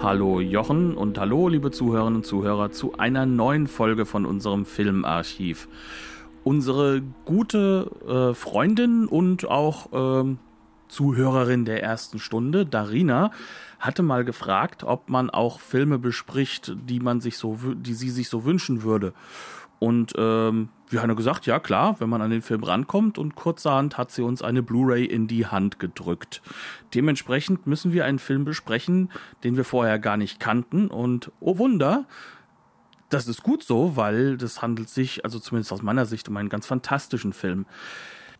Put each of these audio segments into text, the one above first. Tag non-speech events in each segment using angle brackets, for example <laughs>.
Hallo Jochen und hallo liebe Zuhörerinnen und Zuhörer zu einer neuen Folge von unserem Filmarchiv. Unsere gute äh, Freundin und auch äh, Zuhörerin der ersten Stunde, Darina, hatte mal gefragt, ob man auch Filme bespricht, die man sich so, die sie sich so wünschen würde. Und ähm, wir haben gesagt, ja klar, wenn man an den Film rankommt und kurzerhand hat sie uns eine Blu-ray in die Hand gedrückt. Dementsprechend müssen wir einen Film besprechen, den wir vorher gar nicht kannten und oh Wunder, das ist gut so, weil das handelt sich, also zumindest aus meiner Sicht, um einen ganz fantastischen Film.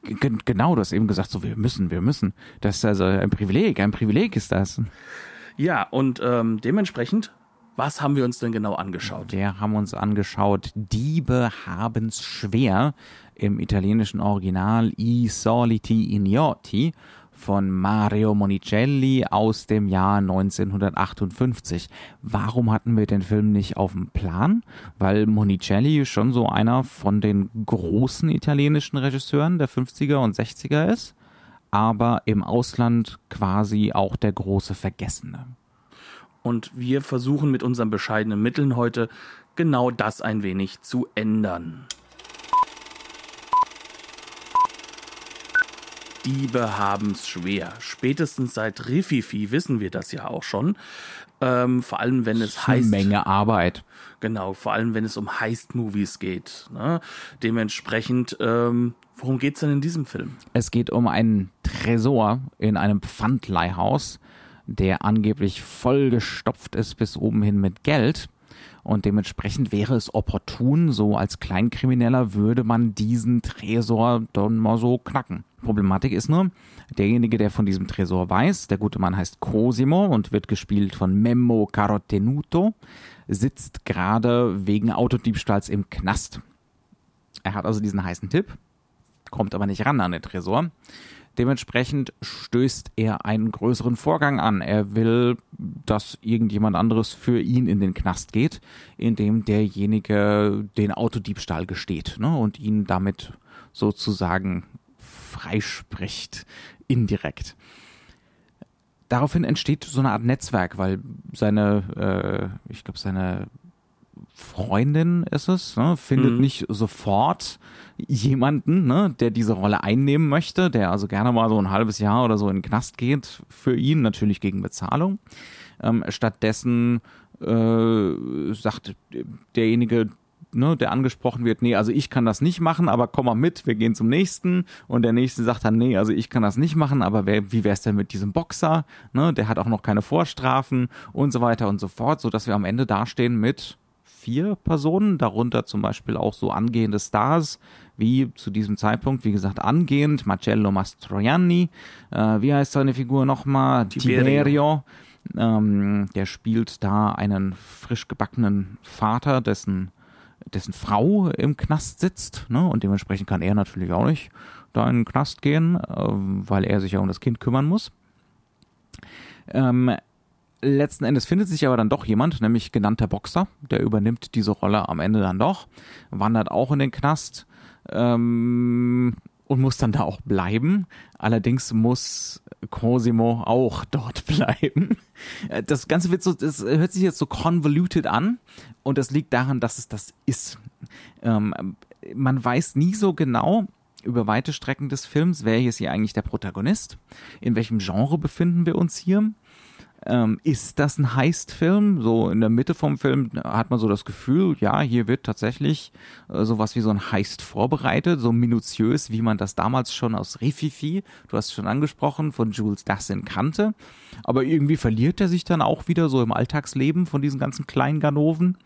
Genau, du hast eben gesagt, so wir müssen, wir müssen. Das ist also ein Privileg, ein Privileg ist das. Ja, und ähm, dementsprechend was haben wir uns denn genau angeschaut? Wir haben uns angeschaut, Diebe haben's schwer im italienischen Original I soliti ignoti von Mario Monicelli aus dem Jahr 1958. Warum hatten wir den Film nicht auf dem Plan? Weil Monicelli schon so einer von den großen italienischen Regisseuren der 50er und 60er ist, aber im Ausland quasi auch der große Vergessene. Und wir versuchen mit unseren bescheidenen Mitteln heute genau das ein wenig zu ändern. Diebe haben's schwer. Spätestens seit Rififi wissen wir das ja auch schon. Ähm, vor allem, wenn es heißt. Menge Arbeit. Genau, vor allem, wenn es um Heist-Movies geht. Ne? Dementsprechend, ähm, worum geht's denn in diesem Film? Es geht um einen Tresor in einem Pfandleihhaus der angeblich vollgestopft ist bis oben hin mit Geld. Und dementsprechend wäre es opportun, so als Kleinkrimineller würde man diesen Tresor dann mal so knacken. Problematik ist nur, derjenige, der von diesem Tresor weiß, der gute Mann heißt Cosimo und wird gespielt von Memmo Carottenuto, sitzt gerade wegen Autodiebstahls im Knast. Er hat also diesen heißen Tipp, kommt aber nicht ran an den Tresor Dementsprechend stößt er einen größeren Vorgang an. Er will, dass irgendjemand anderes für ihn in den Knast geht, indem derjenige den Autodiebstahl gesteht ne, und ihn damit sozusagen freispricht, indirekt. Daraufhin entsteht so eine Art Netzwerk, weil seine, äh, ich glaube, seine Freundin ist es, ne, findet mhm. nicht sofort jemanden, ne, der diese Rolle einnehmen möchte, der also gerne mal so ein halbes Jahr oder so in den Knast geht für ihn, natürlich gegen Bezahlung. Ähm, stattdessen äh, sagt derjenige, ne, der angesprochen wird, nee, also ich kann das nicht machen, aber komm mal mit, wir gehen zum nächsten. Und der nächste sagt dann, nee, also ich kann das nicht machen, aber wer, wie wär's denn mit diesem Boxer? Ne, der hat auch noch keine Vorstrafen und so weiter und so fort, so dass wir am Ende dastehen mit vier Personen, darunter zum Beispiel auch so angehende Stars, wie zu diesem Zeitpunkt, wie gesagt, angehend, Marcello Mastroianni, äh, wie heißt seine Figur nochmal? Tiberio. Tiberio. Ähm, der spielt da einen frisch gebackenen Vater, dessen, dessen Frau im Knast sitzt, ne? und dementsprechend kann er natürlich auch nicht da in den Knast gehen, äh, weil er sich ja um das Kind kümmern muss. Ähm, Letzten Endes findet sich aber dann doch jemand, nämlich genannter Boxer, der übernimmt diese Rolle am Ende dann doch, wandert auch in den Knast ähm, und muss dann da auch bleiben. Allerdings muss Cosimo auch dort <laughs> bleiben. Das Ganze wird so, das hört sich jetzt so convoluted an und das liegt daran, dass es das ist. Ähm, man weiß nie so genau, über weite Strecken des Films, wer ist hier eigentlich der Protagonist? In welchem Genre befinden wir uns hier? Ähm, ist das ein Heist-Film? So in der Mitte vom Film hat man so das Gefühl, ja, hier wird tatsächlich äh, sowas wie so ein Heist vorbereitet, so minutiös, wie man das damals schon aus Rififi, du hast es schon angesprochen, von Jules Dassin kannte. Aber irgendwie verliert er sich dann auch wieder so im Alltagsleben von diesen ganzen kleinen Ganoven.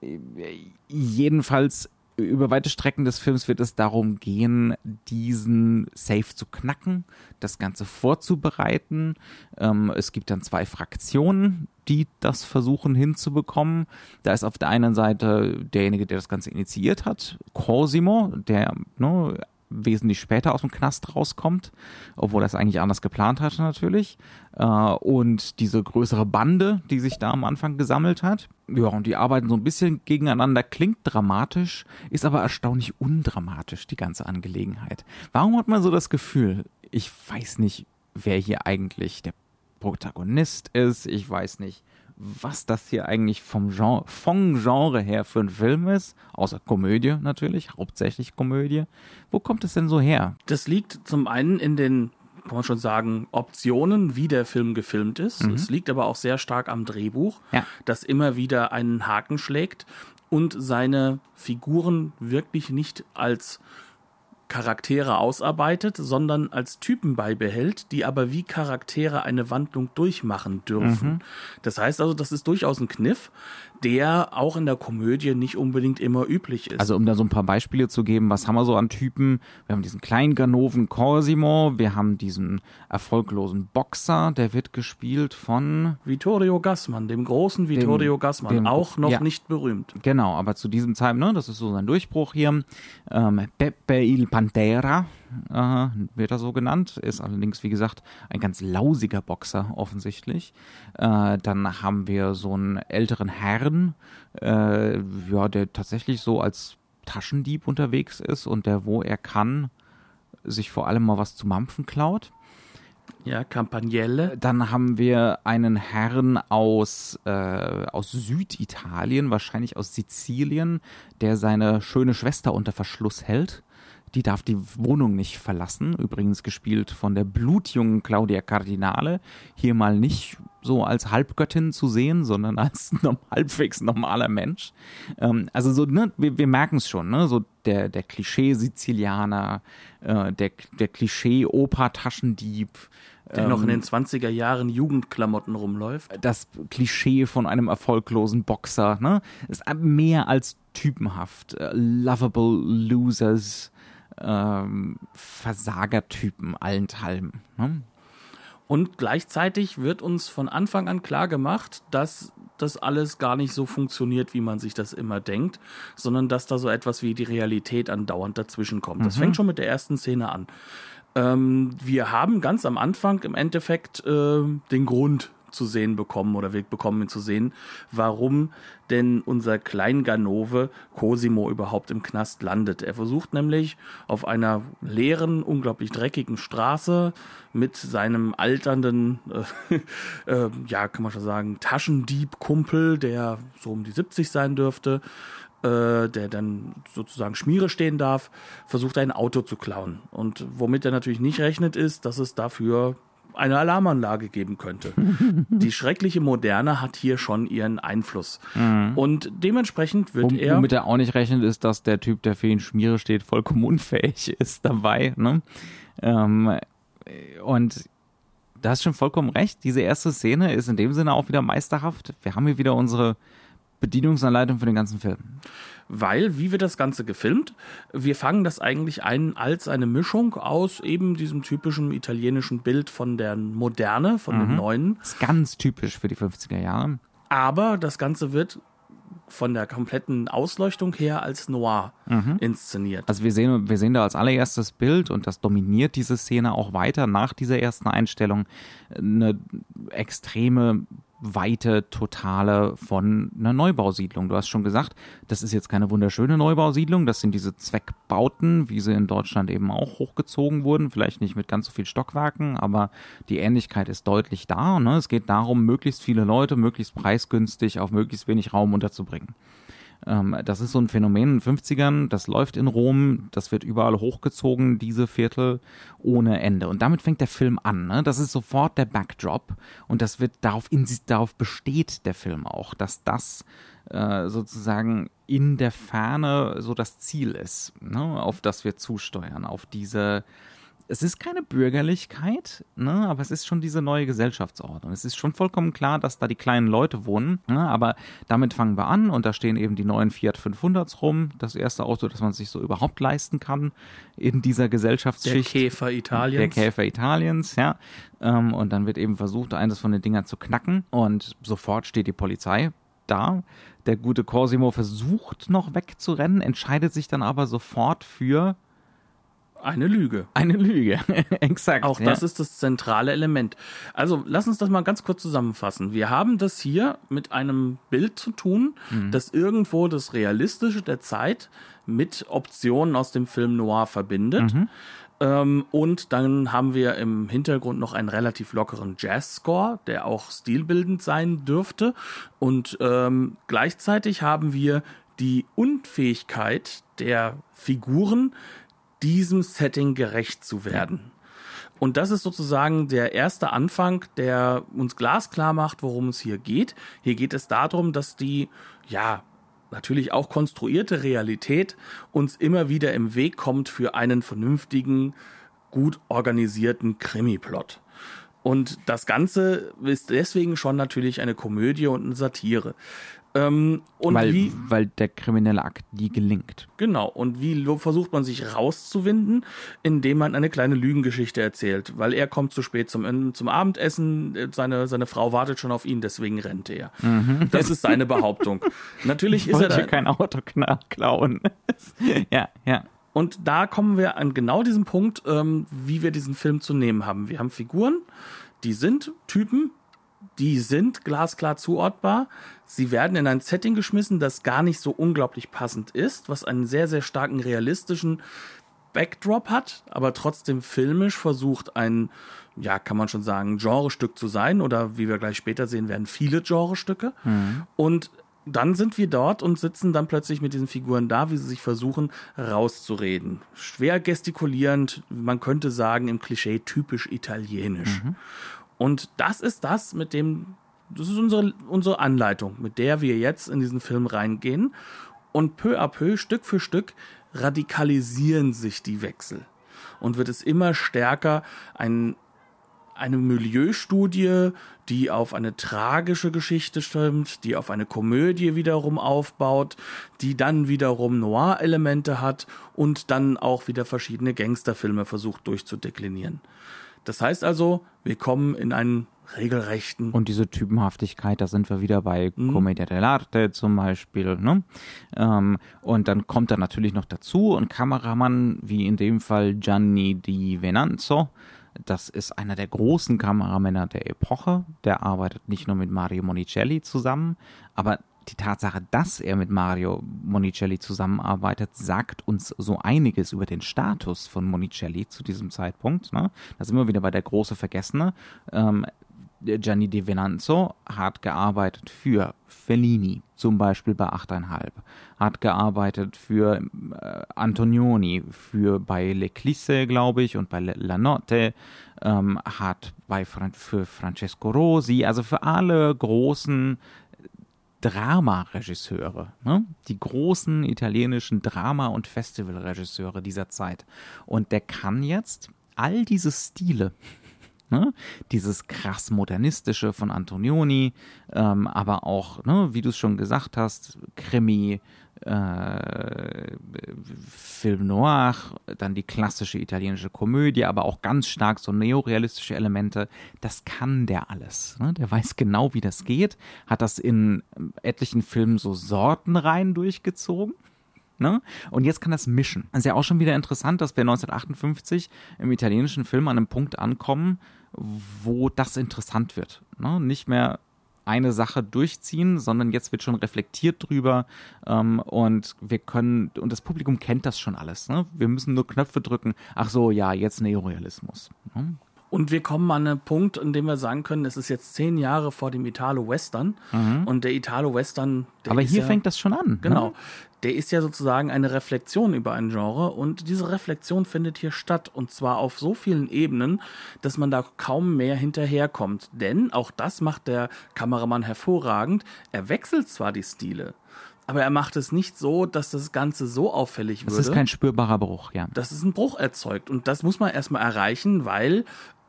Äh, jedenfalls über weite Strecken des Films wird es darum gehen, diesen Safe zu knacken, das Ganze vorzubereiten. Ähm, es gibt dann zwei Fraktionen, die das versuchen hinzubekommen. Da ist auf der einen Seite derjenige, der das Ganze initiiert hat, Cosimo, der ne, wesentlich später aus dem Knast rauskommt, obwohl er es eigentlich anders geplant hatte natürlich. Äh, und diese größere Bande, die sich da am Anfang gesammelt hat. Ja, und die arbeiten so ein bisschen gegeneinander, klingt dramatisch, ist aber erstaunlich undramatisch, die ganze Angelegenheit. Warum hat man so das Gefühl, ich weiß nicht, wer hier eigentlich der Protagonist ist, ich weiß nicht, was das hier eigentlich vom Genre, vom Genre her für ein Film ist, außer Komödie natürlich, hauptsächlich Komödie. Wo kommt es denn so her? Das liegt zum einen in den kann man schon sagen, Optionen, wie der Film gefilmt ist. Mhm. Es liegt aber auch sehr stark am Drehbuch, ja. das immer wieder einen Haken schlägt und seine Figuren wirklich nicht als Charaktere ausarbeitet, sondern als Typen beibehält, die aber wie Charaktere eine Wandlung durchmachen dürfen. Mhm. Das heißt also, das ist durchaus ein Kniff, der auch in der Komödie nicht unbedingt immer üblich ist. Also um da so ein paar Beispiele zu geben, was haben wir so an Typen? Wir haben diesen kleinen Ganoven Cosimo, wir haben diesen erfolglosen Boxer, der wird gespielt von Vittorio Gassmann, dem großen Vittorio dem, Gassmann, dem, auch noch ja, nicht berühmt. Genau, aber zu diesem Zeitpunkt, ne, das ist so sein Durchbruch hier. Ähm, Pepe il Pantera äh, wird er so genannt, ist allerdings, wie gesagt, ein ganz lausiger Boxer offensichtlich. Äh, dann haben wir so einen älteren Herrn, äh, ja, der tatsächlich so als Taschendieb unterwegs ist und der, wo er kann, sich vor allem mal was zu mampfen klaut. Ja, Campagnelle. Dann haben wir einen Herrn aus, äh, aus Süditalien, wahrscheinlich aus Sizilien, der seine schöne Schwester unter Verschluss hält. Die darf die Wohnung nicht verlassen. Übrigens gespielt von der blutjungen Claudia Cardinale. Hier mal nicht so als Halbgöttin zu sehen, sondern <laughs> als halbwegs normaler Mensch. Ähm, also so, ne, wir, wir merken es schon, ne, so der, der Klischee-Sizilianer, äh, der, der Klischee-Oper-Taschendieb. Der ähm, noch in den 20er Jahren Jugendklamotten rumläuft. Das Klischee von einem erfolglosen Boxer, ne, ist mehr als typenhaft. Uh, lovable Losers ähm, Versagertypen allenthalben. Ne? Und gleichzeitig wird uns von Anfang an klar gemacht, dass das alles gar nicht so funktioniert, wie man sich das immer denkt, sondern dass da so etwas wie die Realität andauernd dazwischen kommt. Mhm. Das fängt schon mit der ersten Szene an. Ähm, wir haben ganz am Anfang im Endeffekt äh, den Grund zu sehen bekommen oder wir bekommen ihn zu sehen, warum denn unser Kleinganove Cosimo überhaupt im Knast landet. Er versucht nämlich auf einer leeren, unglaublich dreckigen Straße mit seinem alternden, äh, <laughs> äh, ja, kann man schon sagen, Taschendieb-Kumpel, der so um die 70 sein dürfte, äh, der dann sozusagen Schmiere stehen darf, versucht ein Auto zu klauen. Und womit er natürlich nicht rechnet, ist, dass es dafür eine Alarmanlage geben könnte. <laughs> Die schreckliche Moderne hat hier schon ihren Einfluss. Mhm. Und dementsprechend wird Wom er. Womit er auch nicht rechnet, ist, dass der Typ, der für ihn Schmiere steht, vollkommen <laughs> unfähig ist dabei. Ne? Ähm, und da hast schon vollkommen recht. Diese erste Szene ist in dem Sinne auch wieder meisterhaft. Wir haben hier wieder unsere Bedienungsanleitung für den ganzen Film weil, wie wird das Ganze gefilmt? Wir fangen das eigentlich ein als eine Mischung aus eben diesem typischen italienischen Bild von der Moderne, von mhm. dem Neuen. Das ist ganz typisch für die 50er Jahre. Aber das Ganze wird von der kompletten Ausleuchtung her als Noir mhm. inszeniert. Also wir sehen, wir sehen da als allererstes Bild und das dominiert diese Szene auch weiter nach dieser ersten Einstellung eine extreme weite Totale von einer Neubausiedlung. Du hast schon gesagt, das ist jetzt keine wunderschöne Neubausiedlung, das sind diese Zweckbauten, wie sie in Deutschland eben auch hochgezogen wurden, vielleicht nicht mit ganz so viel Stockwerken, aber die Ähnlichkeit ist deutlich da. Ne? Es geht darum, möglichst viele Leute möglichst preisgünstig auf möglichst wenig Raum unterzubringen. Ähm, das ist so ein Phänomen in den 50ern, das läuft in Rom, das wird überall hochgezogen, diese Viertel ohne Ende. Und damit fängt der Film an. Ne? Das ist sofort der Backdrop und das wird darauf, in, darauf besteht der Film auch, dass das äh, sozusagen in der Ferne so das Ziel ist, ne? auf das wir zusteuern, auf diese es ist keine Bürgerlichkeit, ne, aber es ist schon diese neue Gesellschaftsordnung. Es ist schon vollkommen klar, dass da die kleinen Leute wohnen, ne, aber damit fangen wir an und da stehen eben die neuen Fiat 500s rum, das erste Auto, das man sich so überhaupt leisten kann in dieser Gesellschaftsschicht. Der Käfer Italiens. Der Käfer Italiens, ja. Ähm, und dann wird eben versucht, eines von den Dingern zu knacken und sofort steht die Polizei da. Der gute Cosimo versucht noch wegzurennen, entscheidet sich dann aber sofort für eine Lüge. Eine Lüge, <laughs> exakt. Auch das ist das zentrale Element. Also lass uns das mal ganz kurz zusammenfassen. Wir haben das hier mit einem Bild zu tun, mhm. das irgendwo das Realistische der Zeit mit Optionen aus dem Film Noir verbindet. Mhm. Ähm, und dann haben wir im Hintergrund noch einen relativ lockeren Jazz-Score, der auch stilbildend sein dürfte. Und ähm, gleichzeitig haben wir die Unfähigkeit der Figuren, diesem Setting gerecht zu werden. Und das ist sozusagen der erste Anfang, der uns glasklar macht, worum es hier geht. Hier geht es darum, dass die, ja, natürlich auch konstruierte Realität uns immer wieder im Weg kommt für einen vernünftigen, gut organisierten Krimi-Plot. Und das Ganze ist deswegen schon natürlich eine Komödie und eine Satire. Ähm, und weil, wie, weil der kriminelle Akt nie gelingt. Genau. Und wie versucht man sich rauszuwinden, indem man eine kleine Lügengeschichte erzählt? Weil er kommt zu spät zum, zum Abendessen, seine, seine Frau wartet schon auf ihn, deswegen rennt er. Mhm. Das ist seine Behauptung. <laughs> Natürlich ich ist er da, kein Auto klauen. <laughs> ja, ja. Und da kommen wir an genau diesen Punkt, ähm, wie wir diesen Film zu nehmen haben. Wir haben Figuren, die sind Typen, die sind glasklar zuortbar. Sie werden in ein Setting geschmissen, das gar nicht so unglaublich passend ist, was einen sehr, sehr starken realistischen Backdrop hat, aber trotzdem filmisch versucht, ein, ja, kann man schon sagen, Genrestück zu sein oder wie wir gleich später sehen werden, viele Genrestücke. Mhm. Und dann sind wir dort und sitzen dann plötzlich mit diesen Figuren da, wie sie sich versuchen rauszureden. Schwer gestikulierend, man könnte sagen im Klischee typisch italienisch. Mhm. Und das ist das, mit dem, das ist unsere, unsere Anleitung, mit der wir jetzt in diesen Film reingehen. Und peu à peu, Stück für Stück, radikalisieren sich die Wechsel. Und wird es immer stärker ein, eine Milieustudie, die auf eine tragische Geschichte stimmt, die auf eine Komödie wiederum aufbaut, die dann wiederum Noir-Elemente hat und dann auch wieder verschiedene Gangsterfilme versucht durchzudeklinieren. Das heißt also, wir kommen in einen regelrechten. Und diese Typenhaftigkeit, da sind wir wieder bei mhm. Commedia dell'arte zum Beispiel. Ne? Ähm, und dann kommt da natürlich noch dazu ein Kameramann, wie in dem Fall Gianni Di Venanzo. Das ist einer der großen Kameramänner der Epoche. Der arbeitet nicht nur mit Mario Monicelli zusammen, aber die Tatsache, dass er mit Mario Monicelli zusammenarbeitet, sagt uns so einiges über den Status von Monicelli zu diesem Zeitpunkt. Ne? Da sind wir wieder bei der große Vergessene. Ähm, Gianni Di Venanzo hat gearbeitet für Fellini, zum Beispiel bei 8,5. Hat gearbeitet für äh, Antonioni, für bei L'Eclisse, glaube ich, und bei La Notte. Ähm, hat bei Fran für Francesco Rosi, also für alle großen Dramaregisseure, ne? die großen italienischen Drama- und Festivalregisseure dieser Zeit. Und der kann jetzt all diese Stile, ne? dieses krass modernistische von Antonioni, ähm, aber auch, ne, wie du es schon gesagt hast, Krimi, äh, Film Noir, dann die klassische italienische Komödie, aber auch ganz stark so neorealistische Elemente. Das kann der alles. Ne? Der weiß genau, wie das geht, hat das in etlichen Filmen so Sortenreihen durchgezogen. Ne? Und jetzt kann das mischen. Es ist ja auch schon wieder interessant, dass wir 1958 im italienischen Film an einem Punkt ankommen, wo das interessant wird. Ne? Nicht mehr eine Sache durchziehen, sondern jetzt wird schon reflektiert drüber ähm, und wir können, und das Publikum kennt das schon alles. Ne? Wir müssen nur Knöpfe drücken. Ach so, ja, jetzt Neorealismus. Ne? Und wir kommen an einen Punkt, in dem wir sagen können, es ist jetzt zehn Jahre vor dem Italo-Western. Mhm. Und der Italo-Western. Aber hier ja, fängt das schon an. Genau. Ne? Der ist ja sozusagen eine Reflexion über ein Genre. Und diese Reflexion findet hier statt. Und zwar auf so vielen Ebenen, dass man da kaum mehr hinterherkommt. Denn auch das macht der Kameramann hervorragend. Er wechselt zwar die Stile aber er macht es nicht so, dass das Ganze so auffällig Das würde. ist kein spürbarer Bruch, ja. dass es einen Bruch erzeugt. Und das muss man erstmal erreichen, weil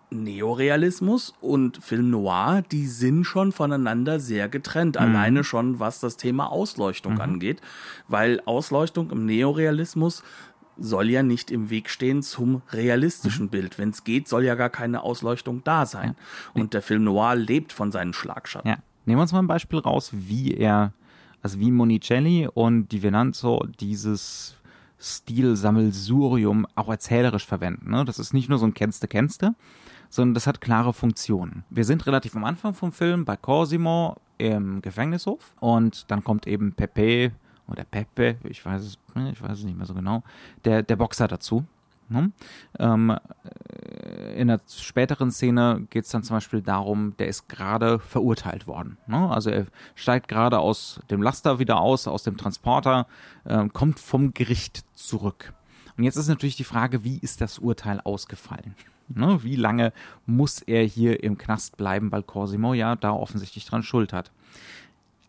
Neorealismus und Film Noir, die sind schon voneinander sehr getrennt. Alleine schon, was das Thema Ausleuchtung angeht. Weil Ausleuchtung im Neorealismus soll ja nicht im Weg stehen zum realistischen Bild. Wenn es geht, soll ja gar keine Ausleuchtung da sein. Und der Film Noir lebt von seinen Schlagschatten. Ja. Nehmen wir uns mal ein Beispiel raus, wie er, also wie Monicelli und Di Venanzo dieses Stilsammelsurium auch erzählerisch verwenden. Ne? Das ist nicht nur so ein Kennste, Kennste, sondern das hat klare Funktionen. Wir sind relativ am Anfang vom Film bei Cosimo im Gefängnishof und dann kommt eben Pepe oder Pepe, ich weiß es, ich weiß es nicht mehr so genau, der, der Boxer dazu. Ne? Ähm, äh, in der späteren Szene geht es dann zum Beispiel darum, der ist gerade verurteilt worden. Ne? Also er steigt gerade aus dem Laster wieder aus, aus dem Transporter, äh, kommt vom Gericht zurück. Und jetzt ist natürlich die Frage, wie ist das Urteil ausgefallen? Ne? Wie lange muss er hier im Knast bleiben, weil Cosimo ja da offensichtlich dran schuld hat?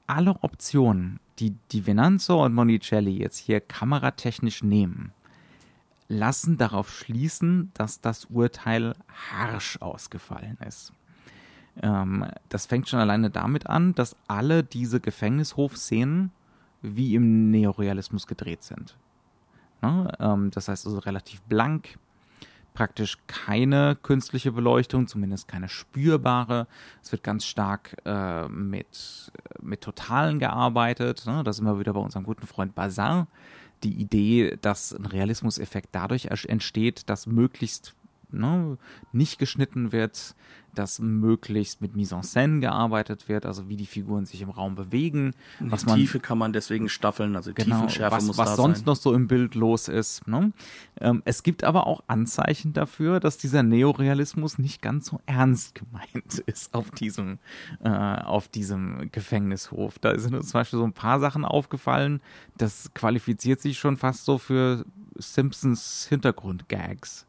Alle Optionen, die die Venanzo und Monicelli jetzt hier kameratechnisch nehmen, lassen darauf schließen, dass das Urteil harsch ausgefallen ist. Ähm, das fängt schon alleine damit an, dass alle diese Gefängnishof-Szenen wie im Neorealismus gedreht sind. Ne? Ähm, das heißt also relativ blank, praktisch keine künstliche Beleuchtung, zumindest keine spürbare. Es wird ganz stark äh, mit, mit Totalen gearbeitet. Ne? Da sind wir wieder bei unserem guten Freund Bazin. Die Idee, dass ein Realismuseffekt dadurch entsteht, dass möglichst ne, nicht geschnitten wird, dass möglichst mit Mise en scène gearbeitet wird, also wie die Figuren sich im Raum bewegen, Die was man Tiefe kann man deswegen staffeln, also genau, Tiefenschärfe was, muss was da sonst sein. noch so im Bild los ist. Ne? Ähm, es gibt aber auch Anzeichen dafür, dass dieser Neorealismus nicht ganz so ernst gemeint <laughs> ist auf diesem, äh, auf diesem Gefängnishof. Da sind uns zum Beispiel so ein paar Sachen aufgefallen. Das qualifiziert sich schon fast so für Simpsons Hintergrundgags.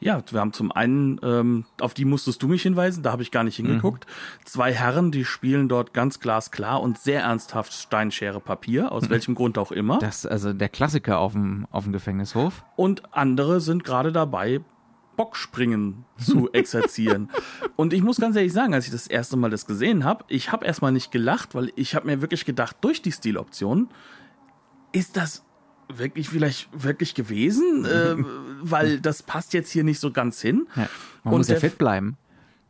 Ja, wir haben zum einen, ähm, auf die musstest du mich hinweisen, da habe ich gar nicht hingeguckt. Zwei Herren, die spielen dort ganz glasklar und sehr ernsthaft Steinschere Papier, aus welchem Grund auch immer. Das also der Klassiker auf dem, auf dem Gefängnishof. Und andere sind gerade dabei, Bockspringen zu <laughs> exerzieren. und ich muss ganz ehrlich sagen, als ich das erste Mal das gesehen habe, ich habe erstmal nicht gelacht, weil ich habe mir wirklich gedacht, durch die Stiloption, ist das wirklich vielleicht wirklich gewesen? äh, <laughs> weil das passt jetzt hier nicht so ganz hin. Ja, man Und muss ja fit bleiben.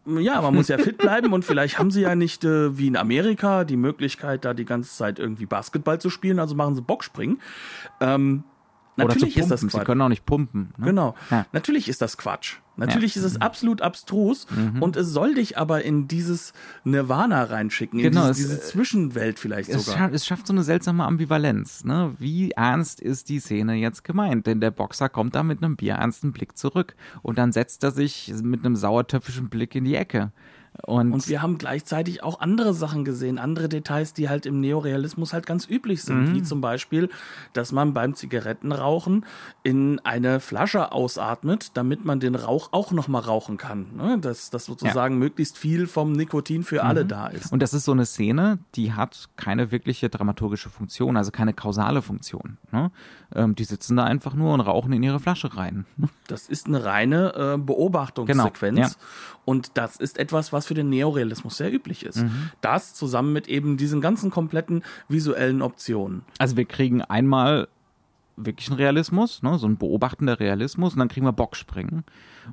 Ja, man muss ja fit <laughs> bleiben und vielleicht haben sie ja nicht äh, wie in Amerika die Möglichkeit, da die ganze Zeit irgendwie Basketball zu spielen, also machen sie Bockspringen. Ähm, natürlich ist das Sie Quatsch. können auch nicht pumpen. Ne? Genau. Ja. Mhm. Natürlich ist das Quatsch. Natürlich ist es absolut abstrus und es soll dich aber in dieses Nirvana reinschicken, in Genau, diese, es- diese Zwischenwelt vielleicht Es, sogar. scha es schafft so eine seltsame Ambivalenz. Ne? Wie ernst ist die Szene jetzt gemeint? Denn der Boxer kommt da mit einem bierernsten Blick zurück und dann setzt er sich mit einem sauertöpfischen Blick in die Ecke. Und, Und wir haben gleichzeitig auch andere Sachen gesehen, andere Details, die halt im Neorealismus halt ganz üblich sind, Mhm. wie zum Beispiel, dass man beim Zigarettenrauchen in eine Flasche ausatmet, damit man den Rauch auch nochmal rauchen kann. Ne? Dass, dass sozusagen möglichst viel vom Nikotin für alle da ist. Mhm. und das ist so eine Szene, die hat keine wirkliche dramaturgische Funktion, also keine kausale Funktion. Ne? Ähm, die sitzen da einfach nur und rauchen in ihre Flasche rein. Das ist eine reine äh, Beobachtungssequenz. Genau, ja. Und das ist etwas, was für den Neorealismus sehr üblich ist. Mhm. Das zusammen mit eben diesen ganzen kompletten visuellen Optionen. Also wir kriegen einmal wirklich einen Realismus, ne, so ein beobachtender Realismus, und dann kriegen wir Boxspringen.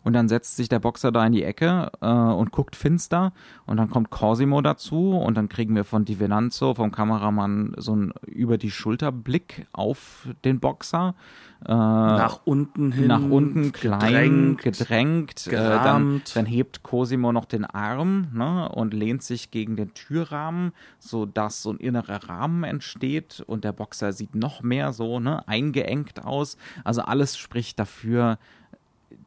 Und dann setzt sich der Boxer da in die Ecke äh, und guckt finster. Und dann kommt Cosimo dazu und dann kriegen wir von Di Venanzo, vom Kameramann, so einen über die Schulterblick auf den Boxer. Äh, nach unten hin. nach unten klein, gedrängt. gedrängt, äh, dann, dann hebt Cosimo noch den Arm ne, und lehnt sich gegen den Türrahmen, so dass so ein innerer Rahmen entsteht und der Boxer sieht noch mehr so ne, eingeengt aus. Also alles spricht dafür,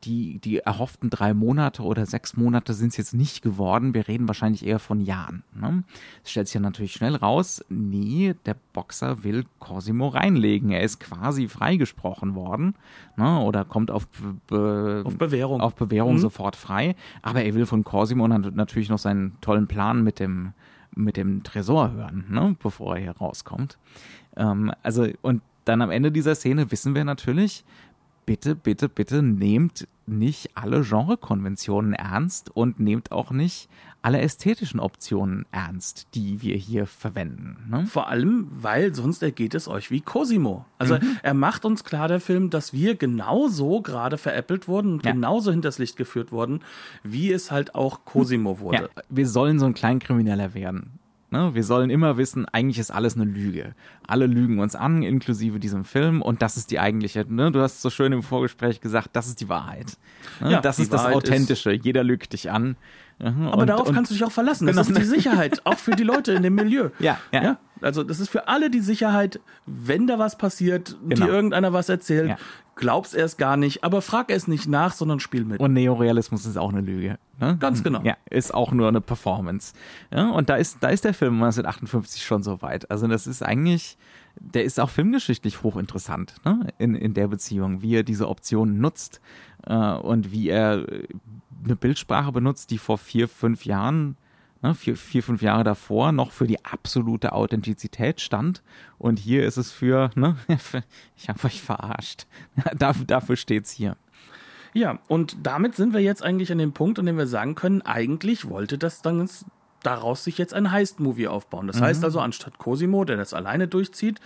die, die erhofften drei Monate oder sechs Monate sind es jetzt nicht geworden. Wir reden wahrscheinlich eher von Jahren. Ne? Es stellt sich ja natürlich schnell raus, nee, der Boxer will Cosimo reinlegen. Er ist quasi freigesprochen worden ne? oder kommt auf, Be Auf Bewährung. auf Bewährung Mhm. sofort frei. Aber er will von Cosimo nat- natürlich noch seinen tollen Plan mit dem mit dem Tresor hören, ne, bevor er hier rauskommt. Ähm, also, und dann am Ende dieser Szene wissen wir natürlich, bitte, bitte, bitte nehmt nicht alle Genrekonventionen ernst und nehmt auch nicht alle ästhetischen Optionen ernst, die wir hier verwenden. Ne? Vor allem, weil sonst ergeht es euch wie Cosimo. Also mhm. er macht uns klar, der Film, dass wir genauso gerade veräppelt wurden und ja. genauso hinters Licht geführt wurden, wie es halt auch Cosimo wurde. Ja, wir sollen so ein Kleinkrimineller werden. Ne? Wir sollen immer wissen, eigentlich ist alles eine Lüge. Alle lügen uns an, inklusive diesem Film, und das ist die eigentliche. Ne? Du hast so schön im Vorgespräch gesagt, das ist die Wahrheit. Ne? Ja, das ist Wahrheit das Authentische. Ist Jeder lügt dich an. Aber und, darauf und, kannst du dich auch verlassen. Das genau. ist die Sicherheit, auch für die Leute in dem Milieu. <laughs> Ja, ja, ja. Also das ist für alle die Sicherheit, wenn da was passiert, genau. dir irgendeiner was erzählt, ja. Glaubst erst gar nicht, aber frag es nicht nach, sondern spiel mit. Und Neorealismus ist auch eine Lüge. Ne? Ganz genau. Ja, ist auch nur eine Performance. Ja, und da ist, da ist der Film 1958 schon so weit. Also das ist eigentlich, der ist auch filmgeschichtlich hochinteressant ne? in, in der Beziehung, wie er diese Optionen nutzt äh, und wie er eine Bildsprache benutzt, die vor vier, fünf Jahren ne, vier, vier, fünf Jahre davor noch für die absolute Authentizität stand. Und hier ist es für, ne, <laughs> ich habe euch verarscht. <laughs> dafür, dafür steht's hier. Ja, und damit sind wir jetzt eigentlich an dem Punkt, an dem wir sagen können, eigentlich wollte das dann daraus sich jetzt ein Heist-Movie aufbauen. Das mhm. heißt also, anstatt Cosimo, der das alleine durchzieht,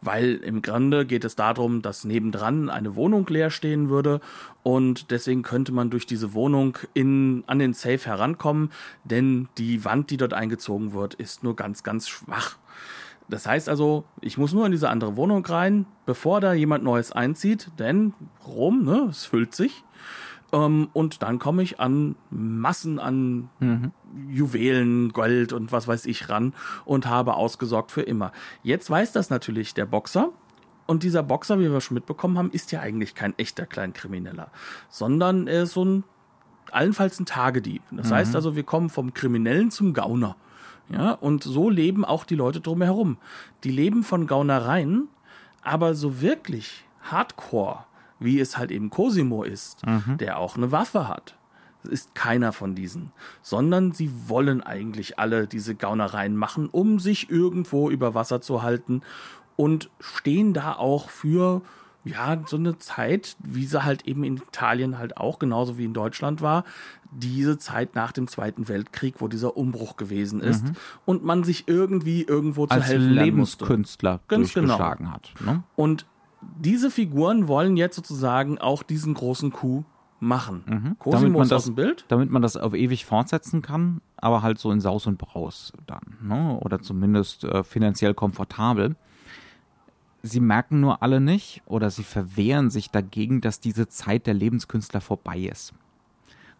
weil im Grunde geht es darum, dass nebendran eine Wohnung leer stehen würde und deswegen könnte man durch diese Wohnung in, an den Safe herankommen, denn die Wand, die dort eingezogen wird, ist nur ganz, ganz schwach. Das heißt also, ich muss nur in diese andere Wohnung rein, bevor da jemand Neues einzieht, denn Rom, ne, es füllt sich. Ähm, und dann komme ich an Massen an mhm. Juwelen, Gold und was weiß ich ran und habe ausgesorgt für immer. Jetzt weiß das natürlich der Boxer. Und dieser Boxer, wie wir schon mitbekommen haben, ist ja eigentlich kein echter Kleinkrimineller, sondern er ist so ein, allenfalls ein Tagedieb. Das mhm. heißt also, wir kommen vom Kriminellen zum Gauner. Ja, und so leben auch die Leute drumherum. Die leben von Gaunereien, aber so wirklich hardcore wie es halt eben Cosimo ist, mhm. der auch eine Waffe hat. Das ist keiner von diesen, sondern sie wollen eigentlich alle diese Gaunereien machen, um sich irgendwo über Wasser zu halten und stehen da auch für ja, so eine Zeit, wie sie halt eben in Italien halt auch genauso wie in Deutschland war, diese Zeit nach dem Zweiten Weltkrieg, wo dieser Umbruch gewesen ist mhm. und man sich irgendwie irgendwo zu Als helfen Lebenskünstler Ganz genau. durchgeschlagen genau. hat. Ne? Und diese Figuren wollen jetzt sozusagen auch diesen großen Coup machen. Mhm. Cosimo ist aus dem Bild. Damit man das auf ewig fortsetzen kann, aber halt so in Saus und Braus dann. Ne? Oder zumindest äh, finanziell komfortabel. Sie merken nur alle nicht oder sie verwehren sich dagegen, dass diese Zeit der Lebenskünstler vorbei ist.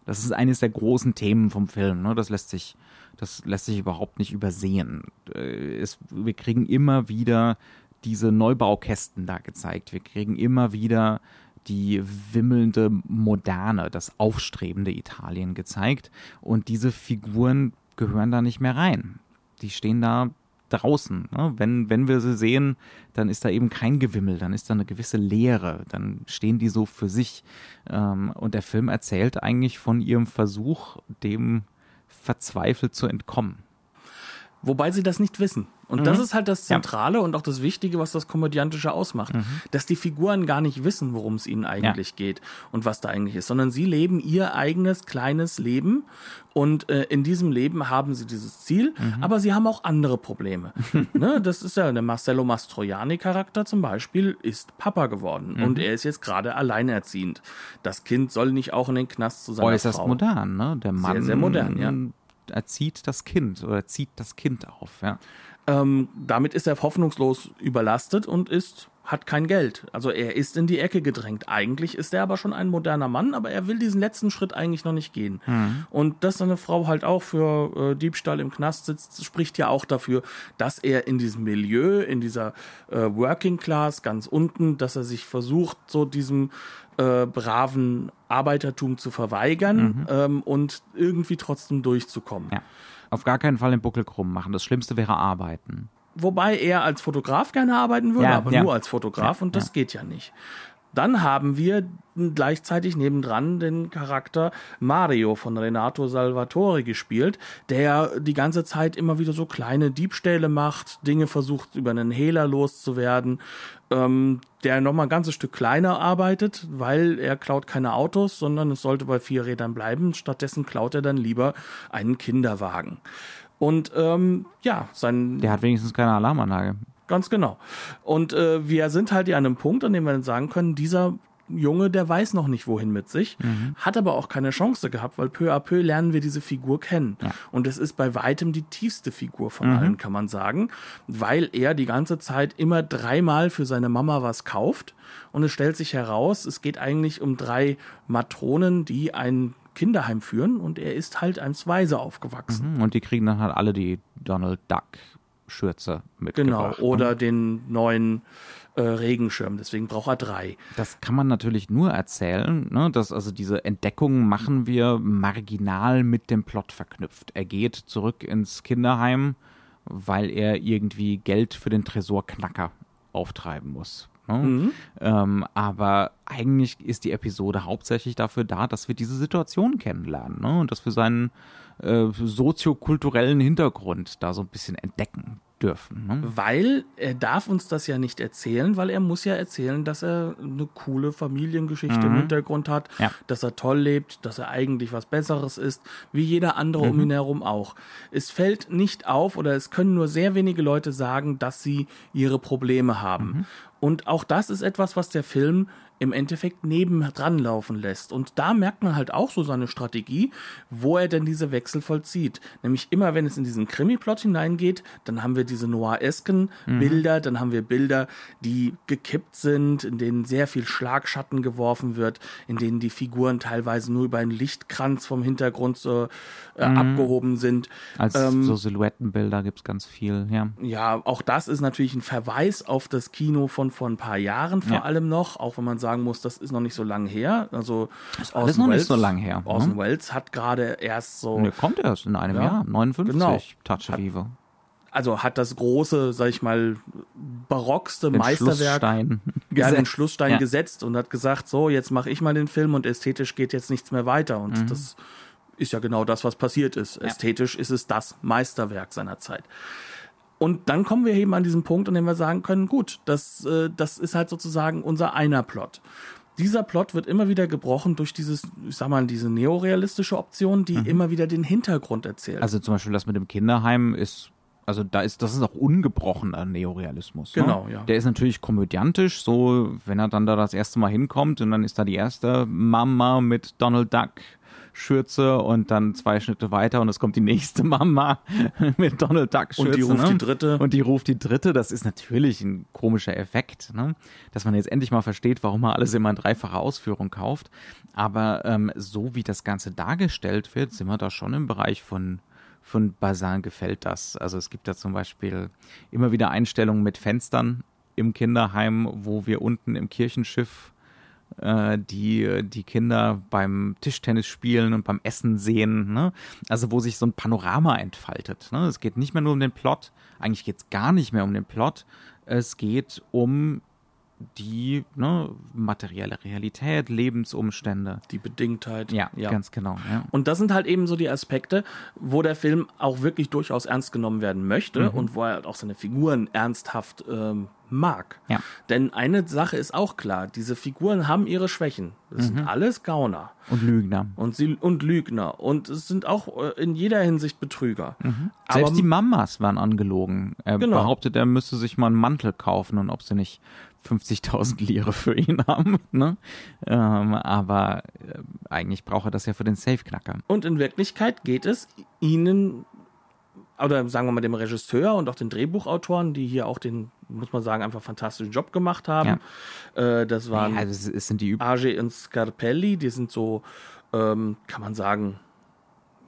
Das ist eines der großen Themen vom Film. Ne? Das lässt sich, das lässt sich überhaupt nicht übersehen. Äh, es, wir kriegen immer wieder diese Neubaukästen da gezeigt. Wir kriegen immer wieder die wimmelnde Moderne, das aufstrebende Italien gezeigt. Und diese Figuren gehören da nicht mehr rein. Die stehen da draußen. Ne? Wenn, wenn wir sie sehen, dann ist da eben kein Gewimmel, dann ist da eine gewisse Leere, dann stehen die so für sich. Ähm, und der Film erzählt eigentlich von ihrem Versuch, dem verzweifelt zu entkommen. Wobei sie das nicht wissen. Und mhm. das ist halt das Zentrale ja. und auch das Wichtige, was das Komödiantische ausmacht. Mhm. Dass die Figuren gar nicht wissen, worum es ihnen eigentlich ja. geht und was da eigentlich ist, sondern sie leben ihr eigenes kleines Leben und äh, in diesem Leben haben sie dieses Ziel, mhm. aber sie haben auch andere Probleme. <laughs> ne? Das ist ja der Marcello Mastroianni-Charakter zum Beispiel, ist Papa geworden und mhm. er ist jetzt gerade alleinerziehend. Das Kind soll nicht auch in den Knast zu seiner Äußerst Frau. modern, ne? Der Mann. Sehr, sehr modern, ja erzieht das Kind oder zieht das Kind auf. Ja. Ähm, damit ist er hoffnungslos überlastet und ist hat kein Geld. Also er ist in die Ecke gedrängt. Eigentlich ist er aber schon ein moderner Mann, aber er will diesen letzten Schritt eigentlich noch nicht gehen. Mhm. Und dass seine Frau halt auch für äh, Diebstahl im Knast sitzt, spricht ja auch dafür, dass er in diesem Milieu, in dieser äh, Working Class ganz unten, dass er sich versucht, so diesem äh, braven Arbeitertum zu verweigern mhm. ähm, und irgendwie trotzdem durchzukommen. Ja. Auf gar keinen Fall den Buckel krumm machen. Das Schlimmste wäre arbeiten. Wobei er als Fotograf gerne arbeiten würde, ja, aber ja. nur als Fotograf und das geht ja nicht. Dann haben wir gleichzeitig nebendran den Charakter Mario von Renato Salvatore gespielt, der die ganze Zeit immer wieder so kleine Diebstähle macht, Dinge versucht über einen Hehler loszuwerden, ähm, der nochmal ein ganzes Stück kleiner arbeitet, weil er klaut keine Autos, sondern es sollte bei vier Rädern bleiben. Stattdessen klaut er dann lieber einen Kinderwagen. Und ähm, ja, sein. Der hat wenigstens keine Alarmanlage. Ganz genau. Und äh, wir sind halt hier an einem Punkt, an dem wir dann sagen können, dieser Junge, der weiß noch nicht, wohin mit sich, mhm. hat aber auch keine Chance gehabt, weil peu à peu lernen wir diese Figur kennen. Ja. Und es ist bei weitem die tiefste Figur von mhm. allen, kann man sagen, weil er die ganze Zeit immer dreimal für seine Mama was kauft. Und es stellt sich heraus, es geht eigentlich um drei Matronen, die ein Kinderheim führen und er ist halt als Waise aufgewachsen. Mhm. Und die kriegen dann halt alle die Donald Duck Schürze mitgebracht. Genau, oder ne? den neuen äh, Regenschirm. Deswegen braucht er drei. Das kann man natürlich nur erzählen, ne? dass also diese Entdeckung machen wir marginal mit dem Plot verknüpft. Er geht zurück ins Kinderheim, weil er irgendwie Geld für den Tresorknacker auftreiben muss. Ne? Mhm. Ähm, aber eigentlich ist die Episode hauptsächlich dafür da, dass wir diese Situation kennenlernen ne? und dass wir seinen äh, soziokulturellen Hintergrund da so ein bisschen entdecken dürfen. Ne? Weil er darf uns das ja nicht erzählen, weil er muss ja erzählen, dass er eine coole Familiengeschichte mhm. im Hintergrund hat, ja. dass er toll lebt, dass er eigentlich was Besseres ist, wie jeder andere mhm. um ihn herum auch. Es fällt nicht auf oder es können nur sehr wenige Leute sagen, dass sie ihre Probleme haben. Mhm. Und auch das ist etwas, was der Film im Endeffekt nebendran laufen lässt. Und da merkt man halt auch so seine Strategie, wo er denn diese Wechsel vollzieht. Nämlich immer, wenn es in diesen Krimi-Plot hineingeht, dann haben wir diese noiresken mhm. Bilder, dann haben wir Bilder, die gekippt sind, in denen sehr viel Schlagschatten geworfen wird, in denen die Figuren teilweise nur über einen Lichtkranz vom Hintergrund so äh, mhm. abgehoben sind. Als ähm, so Silhouettenbilder gibt's ganz viel, ja. Ja, auch das ist natürlich ein Verweis auf das Kino von vor ein paar Jahren vor ja. allem noch, auch wenn man sagt, sagen muss, das ist noch nicht so lange her. Also ist alles noch Wells, nicht so lange her. Orson ne? Welles hat gerade erst so. Ne, kommt erst in einem ja, Jahr, 59, genau. Touch of Evil. Also hat das große, sag ich mal, barockste den Meisterwerk, Schlussstein <laughs> ja, den Schlussstein ja. gesetzt und hat gesagt, so, jetzt mache ich mal den Film und ästhetisch geht jetzt nichts mehr weiter. Und mhm. das ist ja genau das, was passiert ist. Ja. Ästhetisch ist es das Meisterwerk seiner Zeit. Und dann kommen wir eben an diesen Punkt, an dem wir sagen können, gut, das, äh, das ist halt sozusagen unser einer Plot. Dieser Plot wird immer wieder gebrochen durch dieses, ich sag mal, diese neorealistische Option, die mhm. immer wieder den Hintergrund erzählt. Also zum Beispiel das mit dem Kinderheim ist also da ist, das ist auch ungebrochener Neorealismus. Ne? Genau, ne? ja. Der ist natürlich komödiantisch, so wenn er dann da das erste Mal hinkommt und dann ist da die erste Mama mit Donald Duck Schürze und dann zwei Schnitte weiter und es kommt die nächste <laughs> Mama mit Donald Duck Schürze. Und die ruft ne? die dritte. Und die ruft die dritte. Das ist natürlich ein komischer Effekt, ne? dass man jetzt endlich mal versteht, warum man alles immer in dreifacher Ausführung kauft. Aber ähm, so wie das Ganze dargestellt wird, sind wir da schon im Bereich von von Bazin gefällt das. Also es gibt da zum Beispiel immer wieder Einstellungen mit Fenstern im Kinderheim, wo wir unten im Kirchenschiff die die Kinder beim Tischtennis spielen und beim Essen sehen. Ne? Also wo sich so ein Panorama entfaltet. Ne? Es geht nicht mehr nur um den Plot, eigentlich geht es gar nicht mehr um den Plot. Es geht um die ne, materielle Realität, Lebensumstände. Die Bedingtheit. Ja, ja. ganz genau. Ja. Und das sind halt eben so die Aspekte, wo der Film auch wirklich durchaus ernst genommen werden möchte mhm. und wo er halt auch seine Figuren ernsthaft ähm, mag. Ja. Denn eine Sache ist auch klar, diese Figuren haben ihre Schwächen. Das mhm. sind alles Gauner. Und Lügner. Und, sie, und Lügner. Und es sind auch äh, in jeder Hinsicht Betrüger. Mhm. Selbst die Mamas waren angelogen. Er genau. behauptet, er müsste sich mal einen Mantel kaufen und ob sie nicht 50.000 Lire für ihn <laughs> haben. Ne? Ähm, aber äh, eigentlich braucht er das ja für den Safe-Knacker. Und in Wirklichkeit geht es ihnen, oder sagen wir mal dem Regisseur und auch den Drehbuchautoren, die hier auch den, muss man sagen, einfach fantastischen Job gemacht haben. Ja. Äh, das waren ja, das sind die Age und Scarpelli, die sind so, ähm, kann man sagen,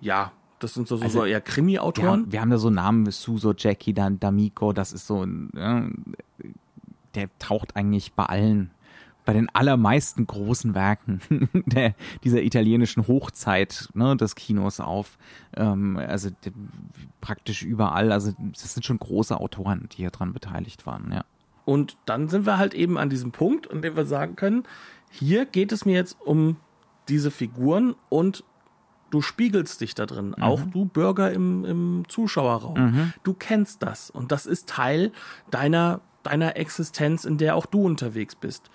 ja, das sind so, so, also, so eher Krimi-Autoren. Wir haben, wir haben da so Namen wie Suso, Jackie, dann D'Amico, das ist so ein, ja, der taucht eigentlich bei allen, bei den allermeisten großen Werken <laughs> der, dieser italienischen Hochzeit ne, des Kinos auf. Ähm, also die, praktisch überall. Also das sind schon große Autoren, die hier dran beteiligt waren, ja. Und dann sind wir halt eben an diesem Punkt, an dem wir sagen können, hier geht es mir jetzt um diese Figuren und du spiegelst dich da drin. Mhm. Auch du Bürger im, im Zuschauerraum. Mhm. Du kennst das und das ist Teil deiner, deiner Existenz, in der auch du unterwegs bist.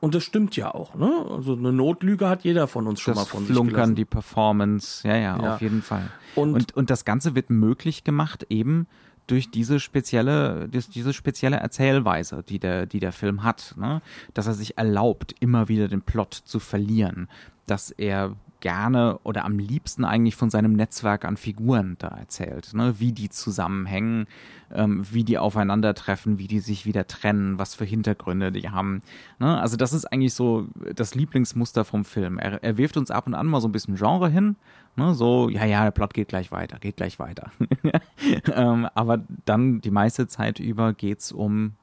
Und das stimmt ja auch, ne? Also eine Notlüge hat jeder von uns schon das mal von Flunkern, sich gelassen. die Performance, ja, ja, ja, auf jeden Fall. Und, und, und das Ganze wird möglich gemacht eben durch diese spezielle, diese spezielle Erzählweise, die der, die der Film hat, ne? dass er sich erlaubt, immer wieder den Plot zu verlieren, dass er gerne oder am liebsten eigentlich von seinem Netzwerk an Figuren da erzählt, ne? wie die zusammenhängen, ähm, wie die aufeinandertreffen, wie die sich wieder trennen, was für Hintergründe die haben. Ne? Also das ist eigentlich so das Lieblingsmuster vom Film. Er, er wirft uns ab und an mal so ein bisschen Genre hin, ne? so, ja, ja, der Plot geht gleich weiter, geht gleich weiter. <laughs> ähm, aber dann die meiste Zeit über geht's um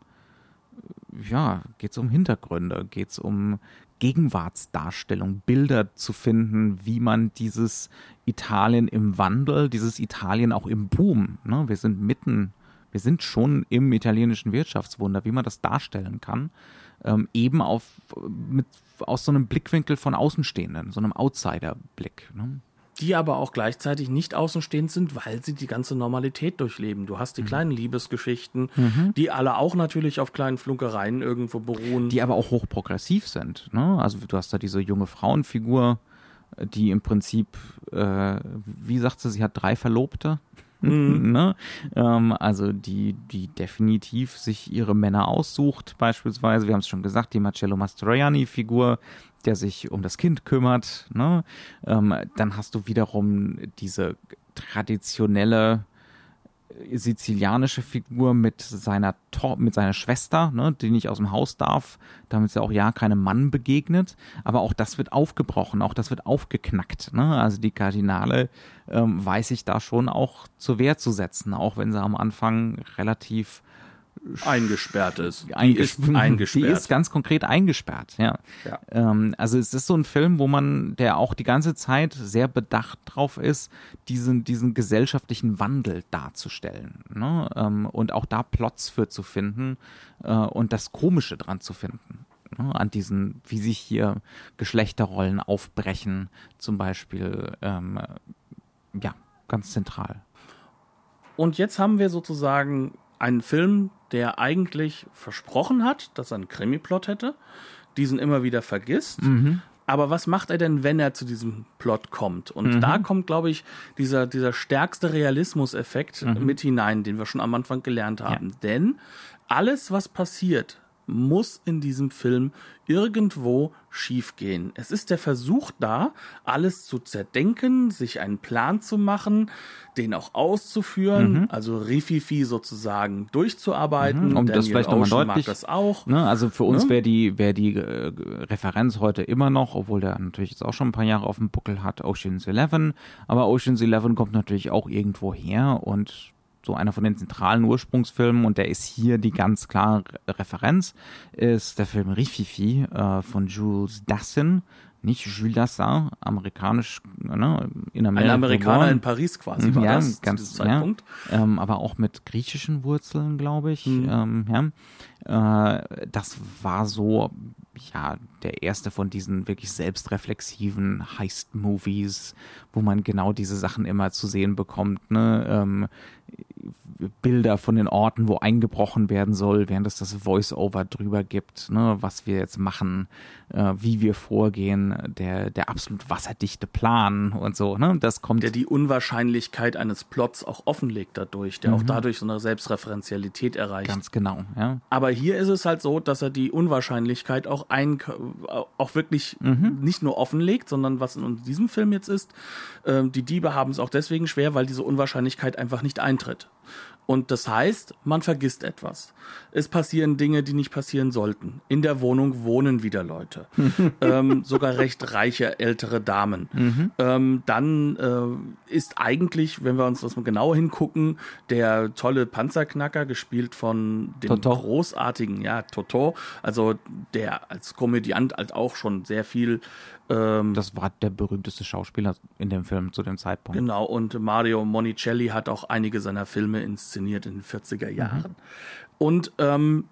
ja, geht's um Hintergründe, geht's um Gegenwartsdarstellung, Bilder zu finden, wie man dieses Italien im Wandel, dieses Italien auch im Boom, ne? wir sind mitten, wir sind schon im italienischen Wirtschaftswunder, wie man das darstellen kann, ähm, eben auf, mit, aus so einem Blickwinkel von Außenstehenden, so einem Outsider-Blick. Ne? Die aber auch gleichzeitig nicht außenstehend sind, weil sie die ganze Normalität durchleben. Du hast die mhm. kleinen Liebesgeschichten, mhm. die alle auch natürlich auf kleinen Flunkereien irgendwo beruhen. Die aber auch hochprogressiv sind. Ne? Also du hast da diese junge Frauenfigur, die im Prinzip, äh, wie sagt sie, sie hat drei Verlobte. Mhm. <laughs> ne? ähm, also die, die definitiv sich ihre Männer aussucht, beispielsweise. Wir haben es schon gesagt, die Marcello Mastroianni-Figur, der sich um das Kind kümmert. Ne? Ähm, dann hast du wiederum diese traditionelle sizilianische Figur mit seiner to mit seiner Schwester, ne, die nicht aus dem Haus darf, damit sie auch ja keinem Mann begegnet. Aber auch das wird aufgebrochen, auch das wird aufgeknackt. Ne? Also die Kardinale ähm, weiß ich da schon auch zur Wehr zu setzen, auch wenn sie am Anfang relativ eingesperrt ist. Einges die ist eingesperrt. Die ist ganz konkret eingesperrt, ja. ja. Ähm, also es ist so ein Film, wo man, der auch die ganze Zeit sehr bedacht drauf ist, diesen, diesen gesellschaftlichen Wandel darzustellen. Ne? Ähm, und auch da Plots für zu finden äh, und das Komische dran zu finden. Ne? An diesen, wie sich hier Geschlechterrollen aufbrechen, zum Beispiel, ähm, ja, ganz zentral. Und jetzt haben wir sozusagen einen Film, der eigentlich versprochen hat, dass er einen Krimi-Plot hätte, diesen immer wieder vergisst. Mhm. Aber was macht er denn, wenn er zu diesem Plot kommt? Und mhm. da kommt, glaube ich, dieser, dieser stärkste Realismuseffekt mhm. mit hinein, den wir schon am Anfang gelernt haben. Ja. Denn alles, was passiert, muss in diesem Film irgendwo schiefgehen. Es ist der Versuch da, alles zu zerdenken, sich einen Plan zu machen, den auch auszuführen, mhm. also Rififi sozusagen durchzuarbeiten. Mhm, um Daniel das vielleicht nochmal deutlich, das auch. Ne, also für uns ne? wäre die, wäre die äh, Referenz heute immer noch, obwohl der natürlich jetzt auch schon ein paar Jahre auf dem Buckel hat, Ocean's Eleven. Aber Ocean's Eleven kommt natürlich auch irgendwo her und so einer von den zentralen Ursprungsfilmen und der ist hier die ganz klare Referenz, ist der Film Rififi äh, von Jules Dassin, nicht Jules Dassin, amerikanisch, ne, in Amerika. Ein Amerikaner geboren. in Paris quasi war ja, das ganz, Zeitpunkt. Ja, ähm, aber auch mit griechischen Wurzeln, glaube ich. Mhm. Ähm, ja. Äh, das war so, ja, der erste von diesen wirklich selbstreflexiven Heist-Movies, wo man genau diese Sachen immer zu sehen bekommt, ne, ähm, Bilder von den Orten, wo eingebrochen werden soll, während es das Voice-Over drüber gibt, ne, was wir jetzt machen, äh, wie wir vorgehen, der, der absolut wasserdichte Plan und so, ne, das kommt. Der die Unwahrscheinlichkeit eines Plots auch offenlegt dadurch, der mhm. auch dadurch so eine Selbstreferenzialität erreicht. Ganz genau, ja. Aber hier ist es halt so, dass er die Unwahrscheinlichkeit auch ein, auch wirklich mhm. nicht nur offenlegt, sondern was in diesem Film jetzt ist, äh, die Diebe haben es auch deswegen schwer, weil diese Unwahrscheinlichkeit einfach nicht eintritt. Und das heißt, man vergisst etwas. Es passieren Dinge, die nicht passieren sollten. In der Wohnung wohnen wieder Leute. <laughs> ähm, sogar recht reiche ältere Damen. Mhm. Ähm, dann äh, ist eigentlich, wenn wir uns das mal genau hingucken, der tolle Panzerknacker, gespielt von dem Toto. großartigen, ja, Toto, also der als Komödiant halt auch schon sehr viel ähm, das war der berühmteste Schauspieler in dem Film zu dem Zeitpunkt. Genau, und Mario Monicelli hat auch einige seiner Filme inszeniert in den 40er Jahren. Mhm. Und ähm,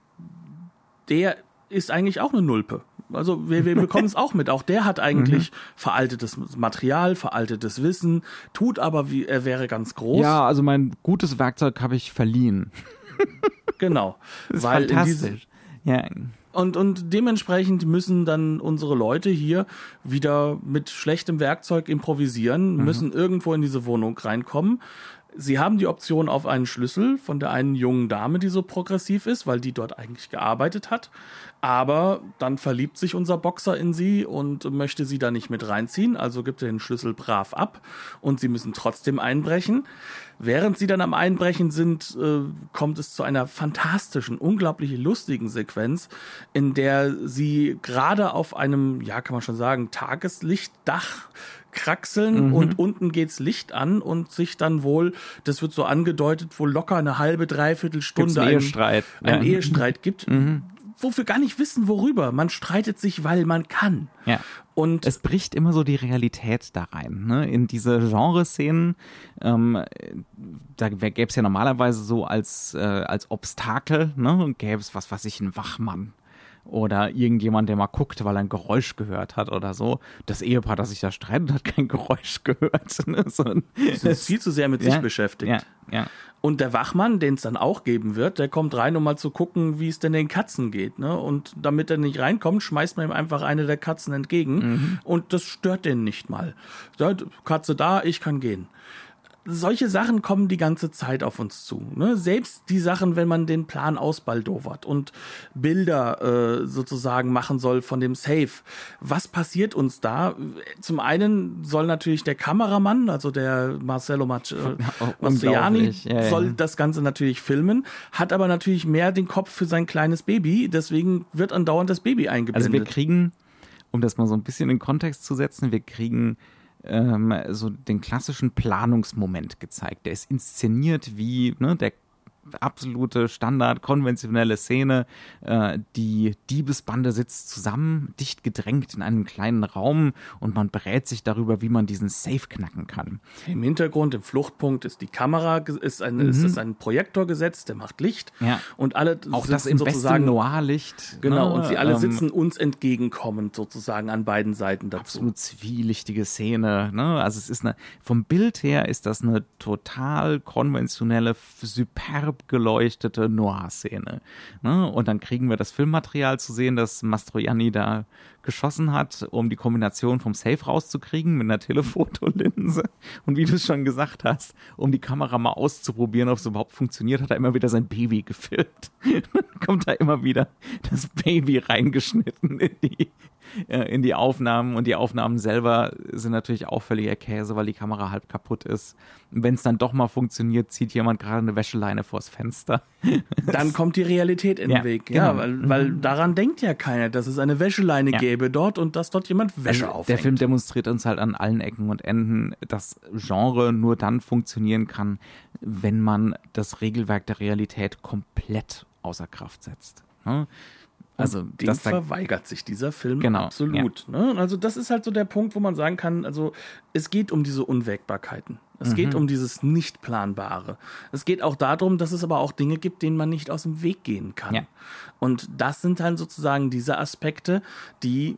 der ist eigentlich auch eine Nulpe. Also wir, wir bekommen es <laughs> auch mit. Auch der hat eigentlich mhm. veraltetes Material, veraltetes Wissen, tut aber wie er wäre ganz groß. Ja, also mein gutes Werkzeug habe ich verliehen. genau. <laughs> Das ist weil fantastisch. ja. Und, und dementsprechend müssen dann unsere Leute hier wieder mit schlechtem Werkzeug improvisieren, mhm. müssen irgendwo in diese Wohnung reinkommen. Sie haben die Option auf einen Schlüssel von der einen jungen Dame, die so progressiv ist, weil die dort eigentlich gearbeitet hat. Aber dann verliebt sich unser Boxer in sie und möchte sie da nicht mit reinziehen, also gibt er den Schlüssel brav ab und sie müssen trotzdem einbrechen. Während sie dann am Einbrechen sind, äh, kommt es zu einer fantastischen, unglaublich lustigen Sequenz, in der sie gerade auf einem, ja, kann man schon sagen, Tageslichtdach kraxeln mhm. und unten geht's Licht an und sich dann wohl, das wird so angedeutet, wohl locker eine halbe, dreiviertel Stunde einen Ehestreit, einen ja. Ehestreit gibt. Mhm wo wir gar nicht wissen, worüber. Man streitet sich, weil man kann. Ja. Und es bricht immer so die Realität da rein, ne? In diese Genreszenen, ähm, da gäbe es ja normalerweise so als, äh, als Obstakel, ne? Gäbe es was, was ich, ein Wachmann oder irgendjemand, der mal guckt, weil er ein Geräusch gehört hat oder so. Das Ehepaar, das sich da streitet, hat kein <laughs> Geräusch gehört. Ne? So ist <laughs> viel zu sehr mit ja, sich beschäftigt. Ja, ja. Und der Wachmann, den es dann auch geben wird, der kommt rein, um mal zu gucken, wie es denn den Katzen geht. Ne? Und damit er nicht reinkommt, schmeißt man ihm einfach eine der Katzen entgegen. Mhm. Und das stört den nicht mal. Katze da, ich kann gehen solche Sachen kommen die ganze Zeit auf uns zu. Ne? Selbst die Sachen, wenn man den Plan ausbaldowert und Bilder äh, sozusagen machen soll von dem Safe. Was passiert uns da? Zum einen soll natürlich der Kameramann, also der Marcello Mac äh, Mastroianni, ja, soll ja. das Ganze natürlich filmen, hat aber natürlich mehr den Kopf für sein kleines Baby, deswegen wird andauernd das Baby eingeblendet. Also wir kriegen, um das mal so ein bisschen in Kontext zu setzen, wir kriegen ähm, so den klassischen Planungsmoment gezeigt. Der ist inszeniert wie ne, der absolute Standard, konventionelle Szene. Äh, die Diebesbande sitzt zusammen, dicht gedrängt in einem kleinen Raum und man berät sich darüber, wie man diesen Safe knacken kann. Im Hintergrund, im Fluchtpunkt ist die Kamera, ist ein, mhm. ist, ist ein Projektor gesetzt, der macht Licht. Ja. Und alle Auch das im besten Noir-Licht. Genau, ne? und sie alle ähm, sitzen uns entgegenkommend sozusagen an beiden Seiten dazu. Absolut zwielichtige Szene. Ne? Also es ist eine, vom Bild her ist das eine total konventionelle, superb geleuchtete Noir-Szene. Ne? Und dann kriegen wir das Filmmaterial zu sehen, das Mastroianni da geschossen hat, um die Kombination vom Safe rauszukriegen mit einer Telefotolinse. <laughs> Und wie du es schon gesagt hast, um die Kamera mal auszuprobieren, ob es überhaupt funktioniert, hat er immer wieder sein Baby gefilmt. <laughs> Dann kommt da immer wieder das Baby reingeschnitten in die, in die Aufnahmen und die Aufnahmen selber sind natürlich auch völliger Käse, weil die Kamera halb kaputt ist. Wenn es dann doch mal funktioniert, zieht jemand gerade eine Wäscheleine vors Fenster. <laughs> Dann kommt die Realität in den ja, Weg, genau. ja, weil, weil mhm. daran denkt ja keiner, dass es eine Wäscheleine ja. gäbe dort und dass dort jemand Wäsche also, aufhängt. Der Film demonstriert uns halt an allen Ecken und Enden, dass Genre nur dann funktionieren kann, wenn man das Regelwerk der Realität komplett außer Kraft setzt. Also dem das verweigert sich dieser Film genau, absolut. Ja. Ne? Also das ist halt so der Punkt, wo man sagen kann, also es geht um diese Unwägbarkeiten. Es mhm. geht um dieses Nicht-Planbare. Es geht auch darum, dass es aber auch Dinge gibt, denen man nicht aus dem Weg gehen kann. Ja. Und das sind dann sozusagen diese Aspekte, die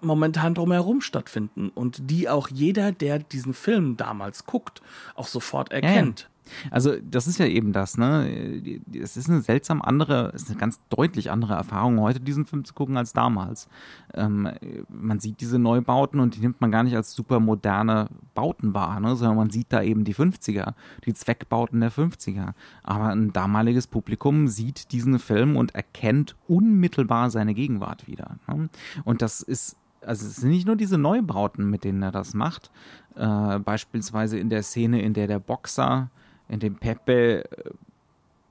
momentan drumherum stattfinden und die auch jeder, der diesen Film damals guckt, auch sofort erkennt. Also das ist ja eben das, ne? Es ist eine seltsam andere, es ist eine ganz deutlich andere Erfahrung, heute diesen Film zu gucken als damals. Ähm, man sieht diese Neubauten und die nimmt man gar nicht als super moderne Bauten wahr, ne? sondern man sieht da eben die 50er, die Zweckbauten der 50er. Aber ein damaliges Publikum sieht diesen Film und erkennt unmittelbar seine Gegenwart wieder. Ne? Und das ist also es sind nicht nur diese Neubauten, mit denen er das macht. Äh, beispielsweise in der Szene, in der der Boxer in dem Pepe äh,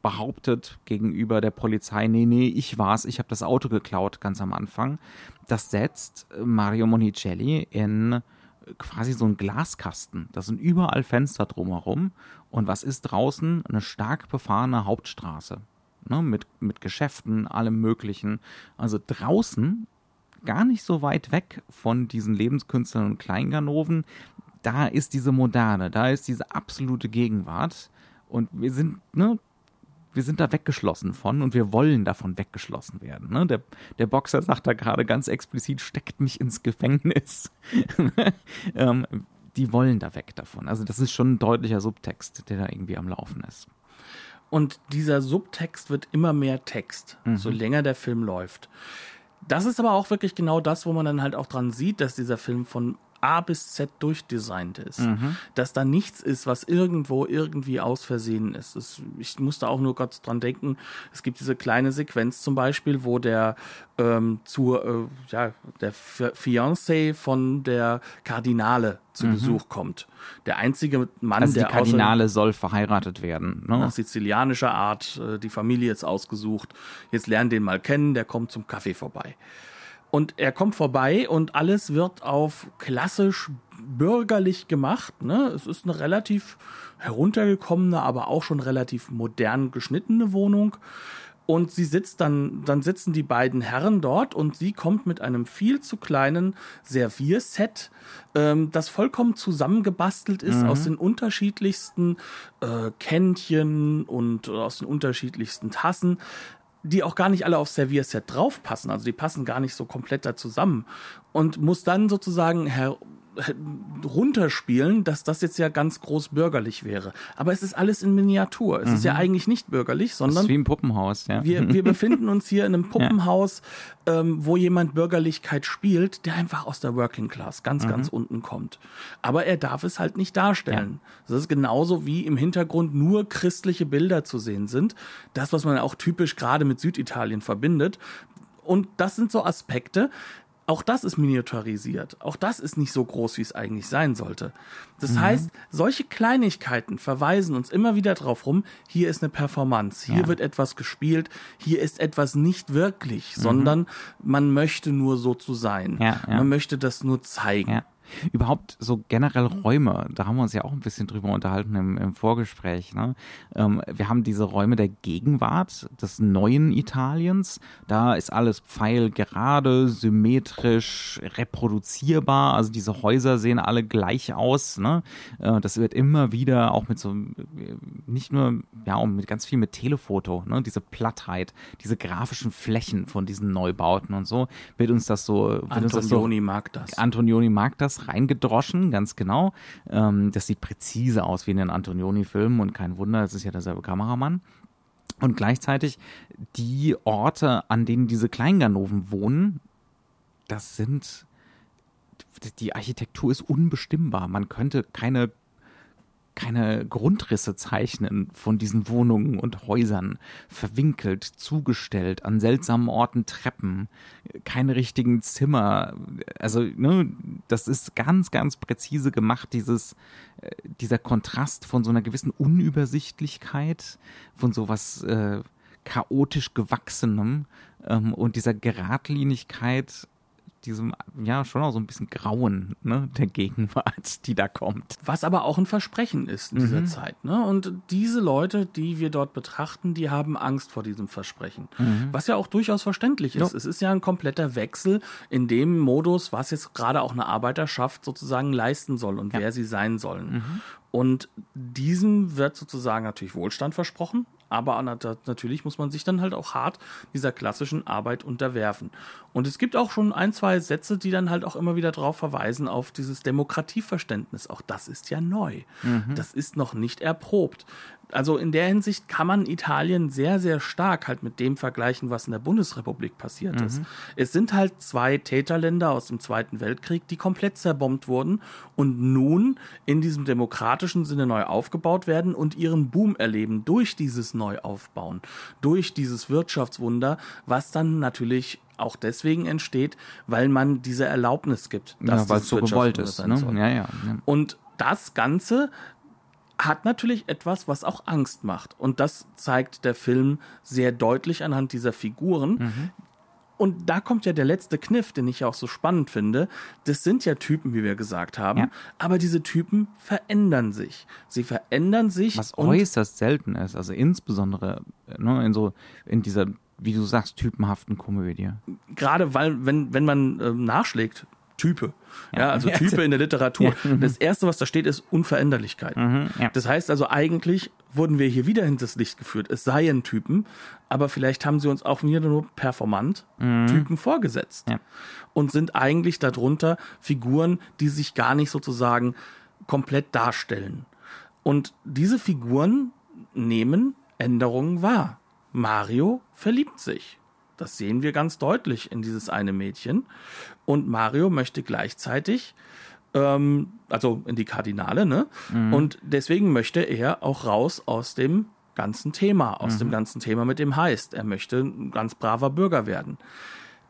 behauptet gegenüber der Polizei, nee, nee, ich war's, ich habe das Auto geklaut ganz am Anfang. Das setzt Mario Monicelli in quasi so einen Glaskasten. Da sind überall Fenster drumherum. Und was ist draußen? Eine stark befahrene Hauptstraße. Ne, mit, mit Geschäften, allem Möglichen. Also draußen, gar nicht so weit weg von diesen Lebenskünstlern und Kleinganoven, da ist diese Moderne, da ist diese absolute Gegenwart. Und wir sind, ne, wir sind da weggeschlossen von und wir wollen davon weggeschlossen werden. Ne? Der, der Boxer sagt da gerade ganz explizit, steckt mich ins Gefängnis. <laughs> ähm, die wollen da weg davon. Also das ist schon ein deutlicher Subtext, der da irgendwie am Laufen ist. Und dieser Subtext wird immer mehr Text, mhm. so länger der Film läuft. Das ist aber auch wirklich genau das, wo man dann halt auch dran sieht, dass dieser Film von A bis Z durchdesignt ist. Mhm. Dass da nichts ist, was irgendwo irgendwie aus Versehen ist. Das, ich musste auch nur kurz dran denken, es gibt diese kleine Sequenz zum Beispiel, wo der ähm, zu, äh, ja, der Fiancé von der Kardinale zu mhm. Besuch kommt. Der einzige Mann, also der die Kardinale soll verheiratet werden. Ne? Nach sizilianischer Art, äh, die Familie jetzt ausgesucht. Jetzt lernen den mal kennen, der kommt zum Kaffee vorbei. Und er kommt vorbei und alles wird auf klassisch bürgerlich gemacht. Ne? Es ist eine relativ heruntergekommene, aber auch schon relativ modern geschnittene Wohnung. Und sie sitzt dann, dann sitzen die beiden Herren dort und sie kommt mit einem viel zu kleinen Servierset, ähm, das vollkommen zusammengebastelt ist mhm. aus den unterschiedlichsten äh, Kännchen und aus den unterschiedlichsten Tassen die auch gar nicht alle aufs Servierset draufpassen. Also die passen gar nicht so komplett da zusammen. Und muss dann sozusagen her runterspielen, dass das jetzt ja ganz groß bürgerlich wäre. Aber es ist alles in Miniatur. Es mhm. ist ja mhm. eigentlich nicht bürgerlich, sondern. Wie ein Puppenhaus, ja. Wir, wir <laughs> befinden uns hier in einem Puppenhaus, ja. ähm, wo jemand Bürgerlichkeit spielt, der einfach aus der Working Class ganz, mhm. ganz unten kommt. Aber er darf es halt nicht darstellen. Ja. Das ist genauso wie im Hintergrund nur christliche Bilder zu sehen sind. Das, was man auch typisch gerade mit Süditalien verbindet. Und das sind so Aspekte, auch das ist miniaturisiert. Auch das ist nicht so groß, wie es eigentlich sein sollte. Das mhm. heißt, solche Kleinigkeiten verweisen uns immer wieder darauf rum, hier ist eine Performance, hier ja. wird etwas gespielt, hier ist etwas nicht wirklich, mhm. sondern man möchte nur so zu sein. Ja, ja. Man möchte das nur zeigen. Überhaupt so generell Räume, da haben wir uns ja auch ein bisschen drüber unterhalten im, im Vorgespräch. Ne? Ähm, wir haben diese Räume der Gegenwart, des neuen Italiens. Da ist alles pfeilgerade, symmetrisch, reproduzierbar. Also diese Häuser sehen alle gleich aus. Ne? Äh, das wird immer wieder auch mit so, nicht nur, ja, und mit ganz viel mit Telefoto, ne? diese Plattheit, diese grafischen Flächen von diesen Neubauten und so, wird uns das so. Antonioni das so, mag das. Antonioni mag das reingedroschen, ganz genau. Ähm, das sieht präzise aus wie in den Antonioni-Filmen und kein Wunder, es ist ja derselbe Kameramann. Und gleichzeitig die Orte, an denen diese Kleinganoven wohnen, das sind die Architektur ist unbestimmbar. Man könnte keine keine Grundrisse zeichnen von diesen Wohnungen und Häusern, verwinkelt, zugestellt, an seltsamen Orten Treppen, keine richtigen Zimmer. Also, ne, das ist ganz, ganz präzise gemacht, dieses, äh, dieser Kontrast von so einer gewissen Unübersichtlichkeit, von sowas äh, chaotisch Gewachsenem ähm, und dieser Geradlinigkeit diesem, ja, schon auch so ein bisschen Grauen ne, der Gegenwart, die da kommt. Was aber auch ein Versprechen ist in dieser mhm. Zeit. Ne? Und diese Leute, die wir dort betrachten, die haben Angst vor diesem Versprechen. Mhm. Was ja auch durchaus verständlich ist. Ja. Es ist ja ein kompletter Wechsel in dem Modus, was jetzt gerade auch eine Arbeiterschaft sozusagen leisten soll und ja. wer sie sein sollen. Mhm. Und diesem wird sozusagen natürlich Wohlstand versprochen, aber natürlich muss man sich dann halt auch hart dieser klassischen Arbeit unterwerfen. Und es gibt auch schon ein, zwei Sätze, die dann halt auch immer wieder darauf verweisen, auf dieses Demokratieverständnis. Auch das ist ja neu. Mhm. Das ist noch nicht erprobt also in der Hinsicht kann man Italien sehr, sehr stark halt mit dem vergleichen, was in der Bundesrepublik passiert mhm. ist. Es sind halt zwei Täterländer aus dem Zweiten Weltkrieg, die komplett zerbombt wurden und nun in diesem demokratischen Sinne neu aufgebaut werden und ihren Boom erleben durch dieses Neuaufbauen, durch dieses Wirtschaftswunder, was dann natürlich auch deswegen entsteht, weil man diese Erlaubnis gibt, dass ja, weil es so gewollt ist. Ne? Ja, ja, ja. Und das Ganze hat natürlich etwas, was auch Angst macht. Und das zeigt der Film sehr deutlich anhand dieser Figuren. Mhm. Und da kommt ja der letzte Kniff, den ich auch so spannend finde. Das sind ja Typen, wie wir gesagt haben, ja. aber diese Typen verändern sich. Sie verändern sich. Was äußerst selten ist, also insbesondere ne, in so in dieser, wie du sagst, typenhaften Komödie. Gerade weil, wenn, wenn man äh, nachschlägt, Type. Ja, also <laughs> Type in der Literatur. Das erste, was da steht, ist Unveränderlichkeit. Mhm, ja. Das heißt also eigentlich wurden wir hier wieder hinters Licht geführt. Es seien Typen, aber vielleicht haben sie uns auch wieder nur performant Typen vorgesetzt. Ja. Und sind eigentlich darunter Figuren, die sich gar nicht sozusagen komplett darstellen. Und diese Figuren nehmen Änderungen wahr. Mario verliebt sich. Das sehen wir ganz deutlich in dieses eine Mädchen. Und Mario möchte gleichzeitig, ähm, also in die Kardinale, ne? Und deswegen möchte er auch raus aus dem ganzen Thema, aus dem ganzen Thema mit dem Heist. Er möchte ein ganz braver Bürger werden.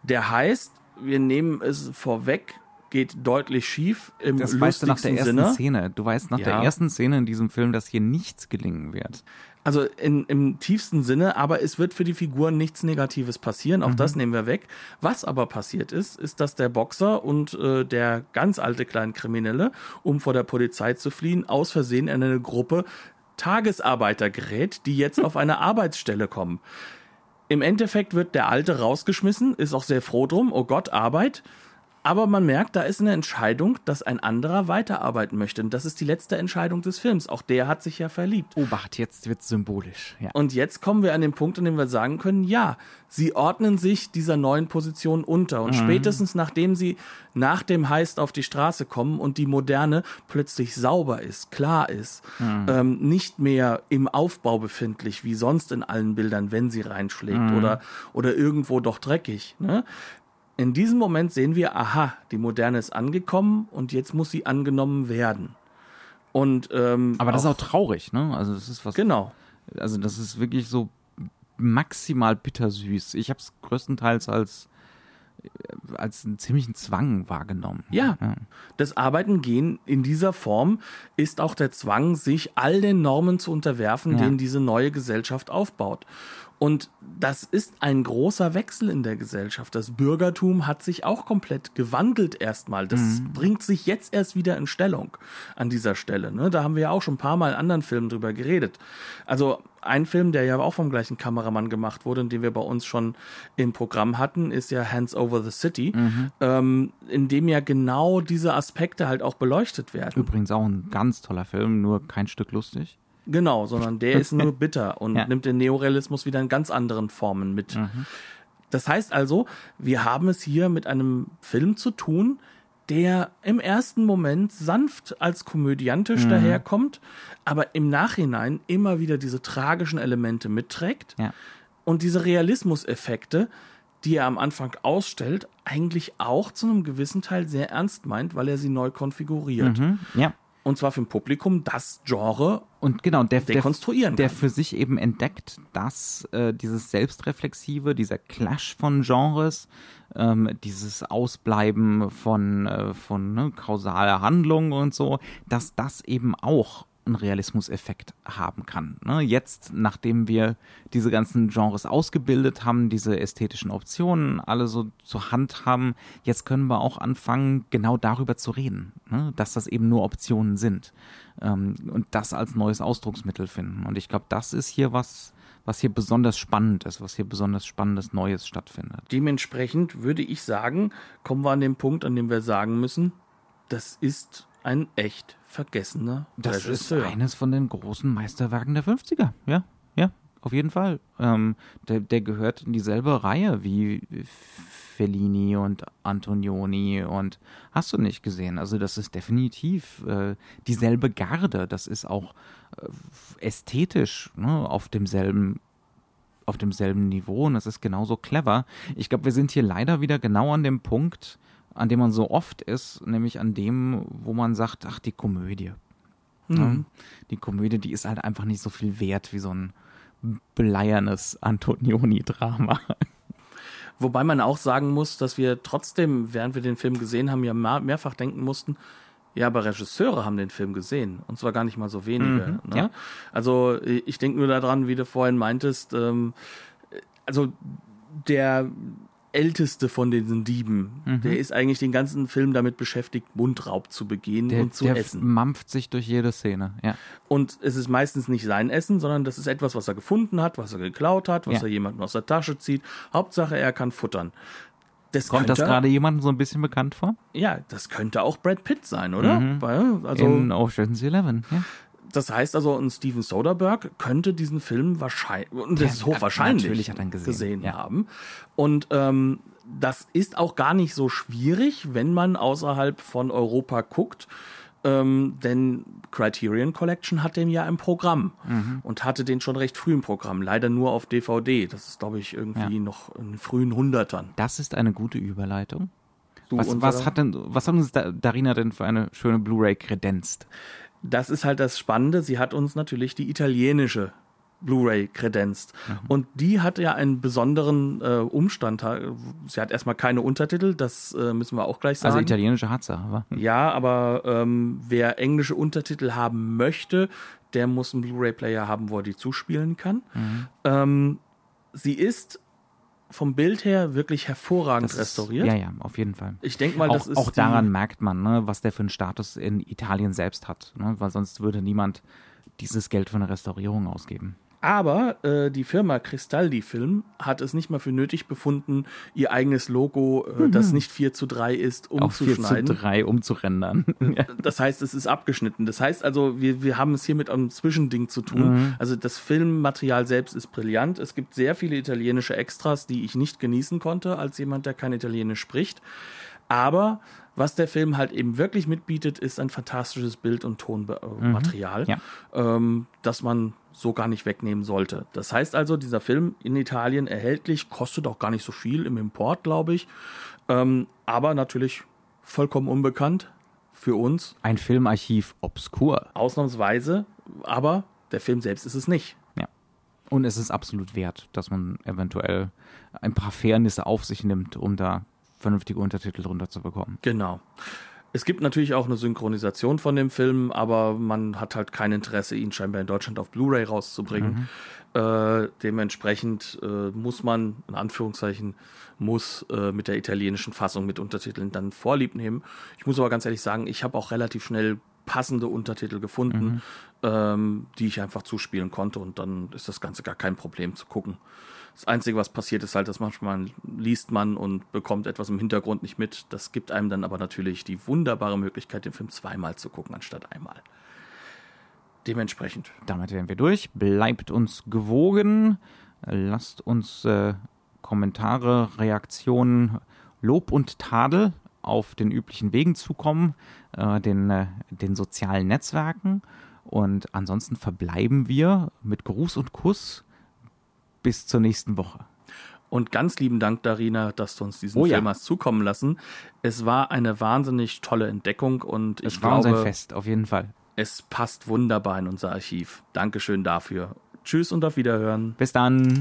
Der Heist, wir nehmen es vorweg, geht deutlich schief im Das weißt du nach der ersten Sinne. Szene. Du weißt nach Ja. der ersten Szene in diesem Film, dass hier nichts gelingen wird. Also in, im tiefsten Sinne, aber es wird für die Figuren nichts Negatives passieren, auch das nehmen wir weg. Was aber passiert ist, ist, dass der Boxer und äh, der ganz alte Kleinkriminelle, um vor der Polizei zu fliehen, aus Versehen in eine Gruppe Tagesarbeiter gerät, die jetzt auf eine Arbeitsstelle kommen. Im Endeffekt wird der Alte rausgeschmissen, ist auch sehr froh drum, oh Gott, Arbeit. Aber man merkt, da ist eine Entscheidung, dass ein anderer weiterarbeiten möchte. Und das ist die letzte Entscheidung des Films. Auch der hat sich ja verliebt. Obacht, jetzt wird's symbolisch. Ja. Und jetzt kommen wir an den Punkt, an dem wir sagen können, ja, sie ordnen sich dieser neuen Position unter. Und spätestens nachdem sie nach dem Heist auf die Straße kommen und die Moderne plötzlich sauber ist, klar ist, ähm, nicht mehr im Aufbau befindlich, wie sonst in allen Bildern, wenn sie reinschlägt oder, oder irgendwo doch dreckig, ne? In diesem Moment sehen wir, aha, die Moderne ist angekommen und jetzt muss sie angenommen werden. Und ähm, Aber das ist auch traurig, ne? Also das ist was. genau. Also das ist wirklich so maximal bittersüß. Ich habe es größtenteils als als einen ziemlichen Zwang wahrgenommen. Ja, das Arbeiten gehen in dieser Form ist auch der Zwang, sich all den Normen zu unterwerfen, Ja. den diese neue Gesellschaft aufbaut. Und das ist ein großer Wechsel in der Gesellschaft. Das Bürgertum hat sich auch komplett gewandelt erstmal. Das Mhm. bringt sich jetzt erst wieder in Stellung an dieser Stelle. Ne? Da haben wir ja auch schon ein paar Mal in anderen Filmen drüber geredet. Also ein Film, der ja auch vom gleichen Kameramann gemacht wurde und den wir bei uns schon im Programm hatten, ist ja Hands Over the City, Mhm. ähm, in dem ja genau diese Aspekte halt auch beleuchtet werden. Übrigens auch ein ganz toller Film, nur kein Stück lustig. Genau, sondern der ist nur <laughs> bitter und Ja. nimmt den Neorealismus wieder in ganz anderen Formen mit. Das heißt also, wir haben es hier mit einem Film zu tun, der im ersten Moment sanft als komödiantisch daherkommt, aber im Nachhinein immer wieder diese tragischen Elemente mitträgt Ja. und diese Realismuseffekte, die er am Anfang ausstellt, eigentlich auch zu einem gewissen Teil sehr ernst meint, weil er sie neu konfiguriert. Mhm. Ja. Und zwar für ein Publikum, das Genre Und genau, der, der, dekonstruieren der kann. für sich eben entdeckt, dass äh, dieses Selbstreflexive, dieser Clash von Genres, ähm, dieses Ausbleiben von, äh, von ne, kausaler Handlung und so, dass das eben auch einen Realismuseffekt haben kann. Ne? Jetzt, nachdem wir diese ganzen Genres ausgebildet haben, diese ästhetischen Optionen alle so zur Hand haben, jetzt können wir auch anfangen, genau darüber zu reden, ne? dass das eben nur Optionen sind ähm, und das als neues Ausdrucksmittel finden. Und ich glaube, das ist hier was, was hier besonders spannend ist, was hier besonders spannendes Neues stattfindet. Dementsprechend würde ich sagen, kommen wir an den Punkt, an dem wir sagen müssen, das ist ein echt vergessener Das Regisseur. ist eines von den großen Meisterwerken der 50er, ja, ja, auf jeden Fall. Ähm, der, der gehört in dieselbe Reihe wie Fellini und Antonioni und hast du nicht gesehen. Also das ist definitiv äh, dieselbe Garde. Das ist auch ästhetisch ne, auf demselben auf demselben Niveau und das ist genauso clever. Ich glaube, wir sind hier leider wieder genau an dem Punkt, an dem man so oft ist, nämlich an dem, wo man sagt, ach, die Komödie. Ne? Die Komödie, die ist halt einfach nicht so viel wert wie so ein bleiernes Antonioni-Drama. Wobei man auch sagen muss, dass wir trotzdem, während wir den Film gesehen haben, ja mehr, mehrfach denken mussten, ja, aber Regisseure haben den Film gesehen. Und zwar gar nicht mal so wenige. ne? ja. Also ich denke nur daran, wie du vorhin meintest, ähm, also der älteste von diesen Dieben, der ist eigentlich den ganzen Film damit beschäftigt, Mundraub zu begehen Der, und zu der essen. mampft sich durch jede Szene. Ja. Und es ist meistens nicht sein Essen, sondern das ist etwas, was er gefunden hat, was er geklaut hat, was Ja. er jemandem aus der Tasche zieht. Hauptsache, er kann futtern. Das Kommt das könnte- gerade jemandem so ein bisschen bekannt vor? Ja, das könnte auch Brad Pitt sein, oder? Weil, Also In Ocean's Eleven. Ja. Das heißt also, ein Steven Soderbergh könnte diesen Film wahrscheinlich, und das ist hochwahrscheinlich, natürlich hat er gesehen, gesehen ja. haben. Und ähm, das ist auch gar nicht so schwierig, wenn man außerhalb von Europa guckt. Ähm, denn Criterion Collection hat den ja im Programm Mhm. und hatte den schon recht früh im Programm. Leider nur auf DVD. Das ist, glaube ich, irgendwie Ja. noch in den frühen Hundertern. Das ist eine gute Überleitung. Du, Was, was hat denn, was hat uns da, Darina denn für eine schöne Blu-ray kredenzt? das ist halt das Spannende. Sie hat uns natürlich die italienische Blu-ray kredenzt. Mhm. Und die hat ja einen besonderen äh, Umstand. Sie hat erstmal keine Untertitel, das äh, müssen wir auch gleich sagen. Also italienische hat sie, aber ja, aber ähm, wer englische Untertitel haben möchte, der muss einen Blu-ray-Player haben, wo er die zuspielen kann. Mhm. Ähm, sie ist vom Bild her wirklich hervorragend das restauriert. Ist, ja, ja, auf jeden Fall. Ich denke mal, auch, das ist auch daran merkt man, ne, was der für einen Status in Italien selbst hat, ne, weil sonst würde niemand dieses Geld für eine Restaurierung ausgeben. Aber äh, die Firma Cristaldi Film hat es nicht mal für nötig befunden, ihr eigenes Logo, äh, das nicht 4 zu 3 ist, Mhm. Auch 4 zu umzuschneiden. 3 umzurendern. <laughs> Das heißt, es ist abgeschnitten. Das heißt also, wir, wir haben es hier mit einem Zwischending zu tun. Mhm. Also das Filmmaterial selbst ist brillant. Es gibt sehr viele italienische Extras, die ich nicht genießen konnte, als jemand, der kein Italienisch spricht. Aber was der Film halt eben wirklich mitbietet, ist ein fantastisches Bild- und Tonmaterial, Mhm. Ja. ähm, das man so gar nicht wegnehmen sollte. Das heißt also, dieser Film in Italien erhältlich, kostet auch gar nicht so viel im Import, glaube ich. Ähm, aber natürlich vollkommen unbekannt für uns, Ein Filmarchiv obskur. ausnahmsweise. Aber der Film selbst ist es nicht. Ja. Und es ist absolut wert, dass man eventuell ein paar Fairnisse auf sich nimmt, um da vernünftige Untertitel drunter zu bekommen. Genau. Es gibt natürlich auch eine Synchronisation von dem Film, aber man hat halt kein Interesse, ihn scheinbar in Deutschland auf Blu-ray rauszubringen. Äh, dementsprechend äh, muss man, in Anführungszeichen, muss äh, mit der italienischen Fassung mit Untertiteln dann Vorlieb nehmen. Ich muss aber ganz ehrlich sagen, ich habe auch relativ schnell passende Untertitel gefunden, ähm, die ich einfach zuspielen konnte und dann ist das Ganze gar kein Problem zu gucken. Das Einzige, was passiert, ist halt, dass manchmal liest man und bekommt etwas im Hintergrund nicht mit. Das gibt einem dann aber natürlich die wunderbare Möglichkeit, den Film zweimal zu gucken, anstatt einmal. Dementsprechend. Damit wären wir durch. Bleibt uns gewogen. Lasst uns äh, Kommentare, Reaktionen, Lob und Tadel auf den üblichen Wegen zukommen, äh, den, äh, den sozialen Netzwerken. Und ansonsten verbleiben wir mit Gruß und Kuss bis zur nächsten Woche. Und ganz lieben Dank, Darina, dass du uns diesen Oh ja. Film hast zukommen lassen. Es war eine wahnsinnig tolle Entdeckung und ich Es war uns glaube, ein Fest, auf jeden Fall. es passt wunderbar in unser Archiv. Dankeschön dafür. Tschüss und auf Wiederhören. Bis dann.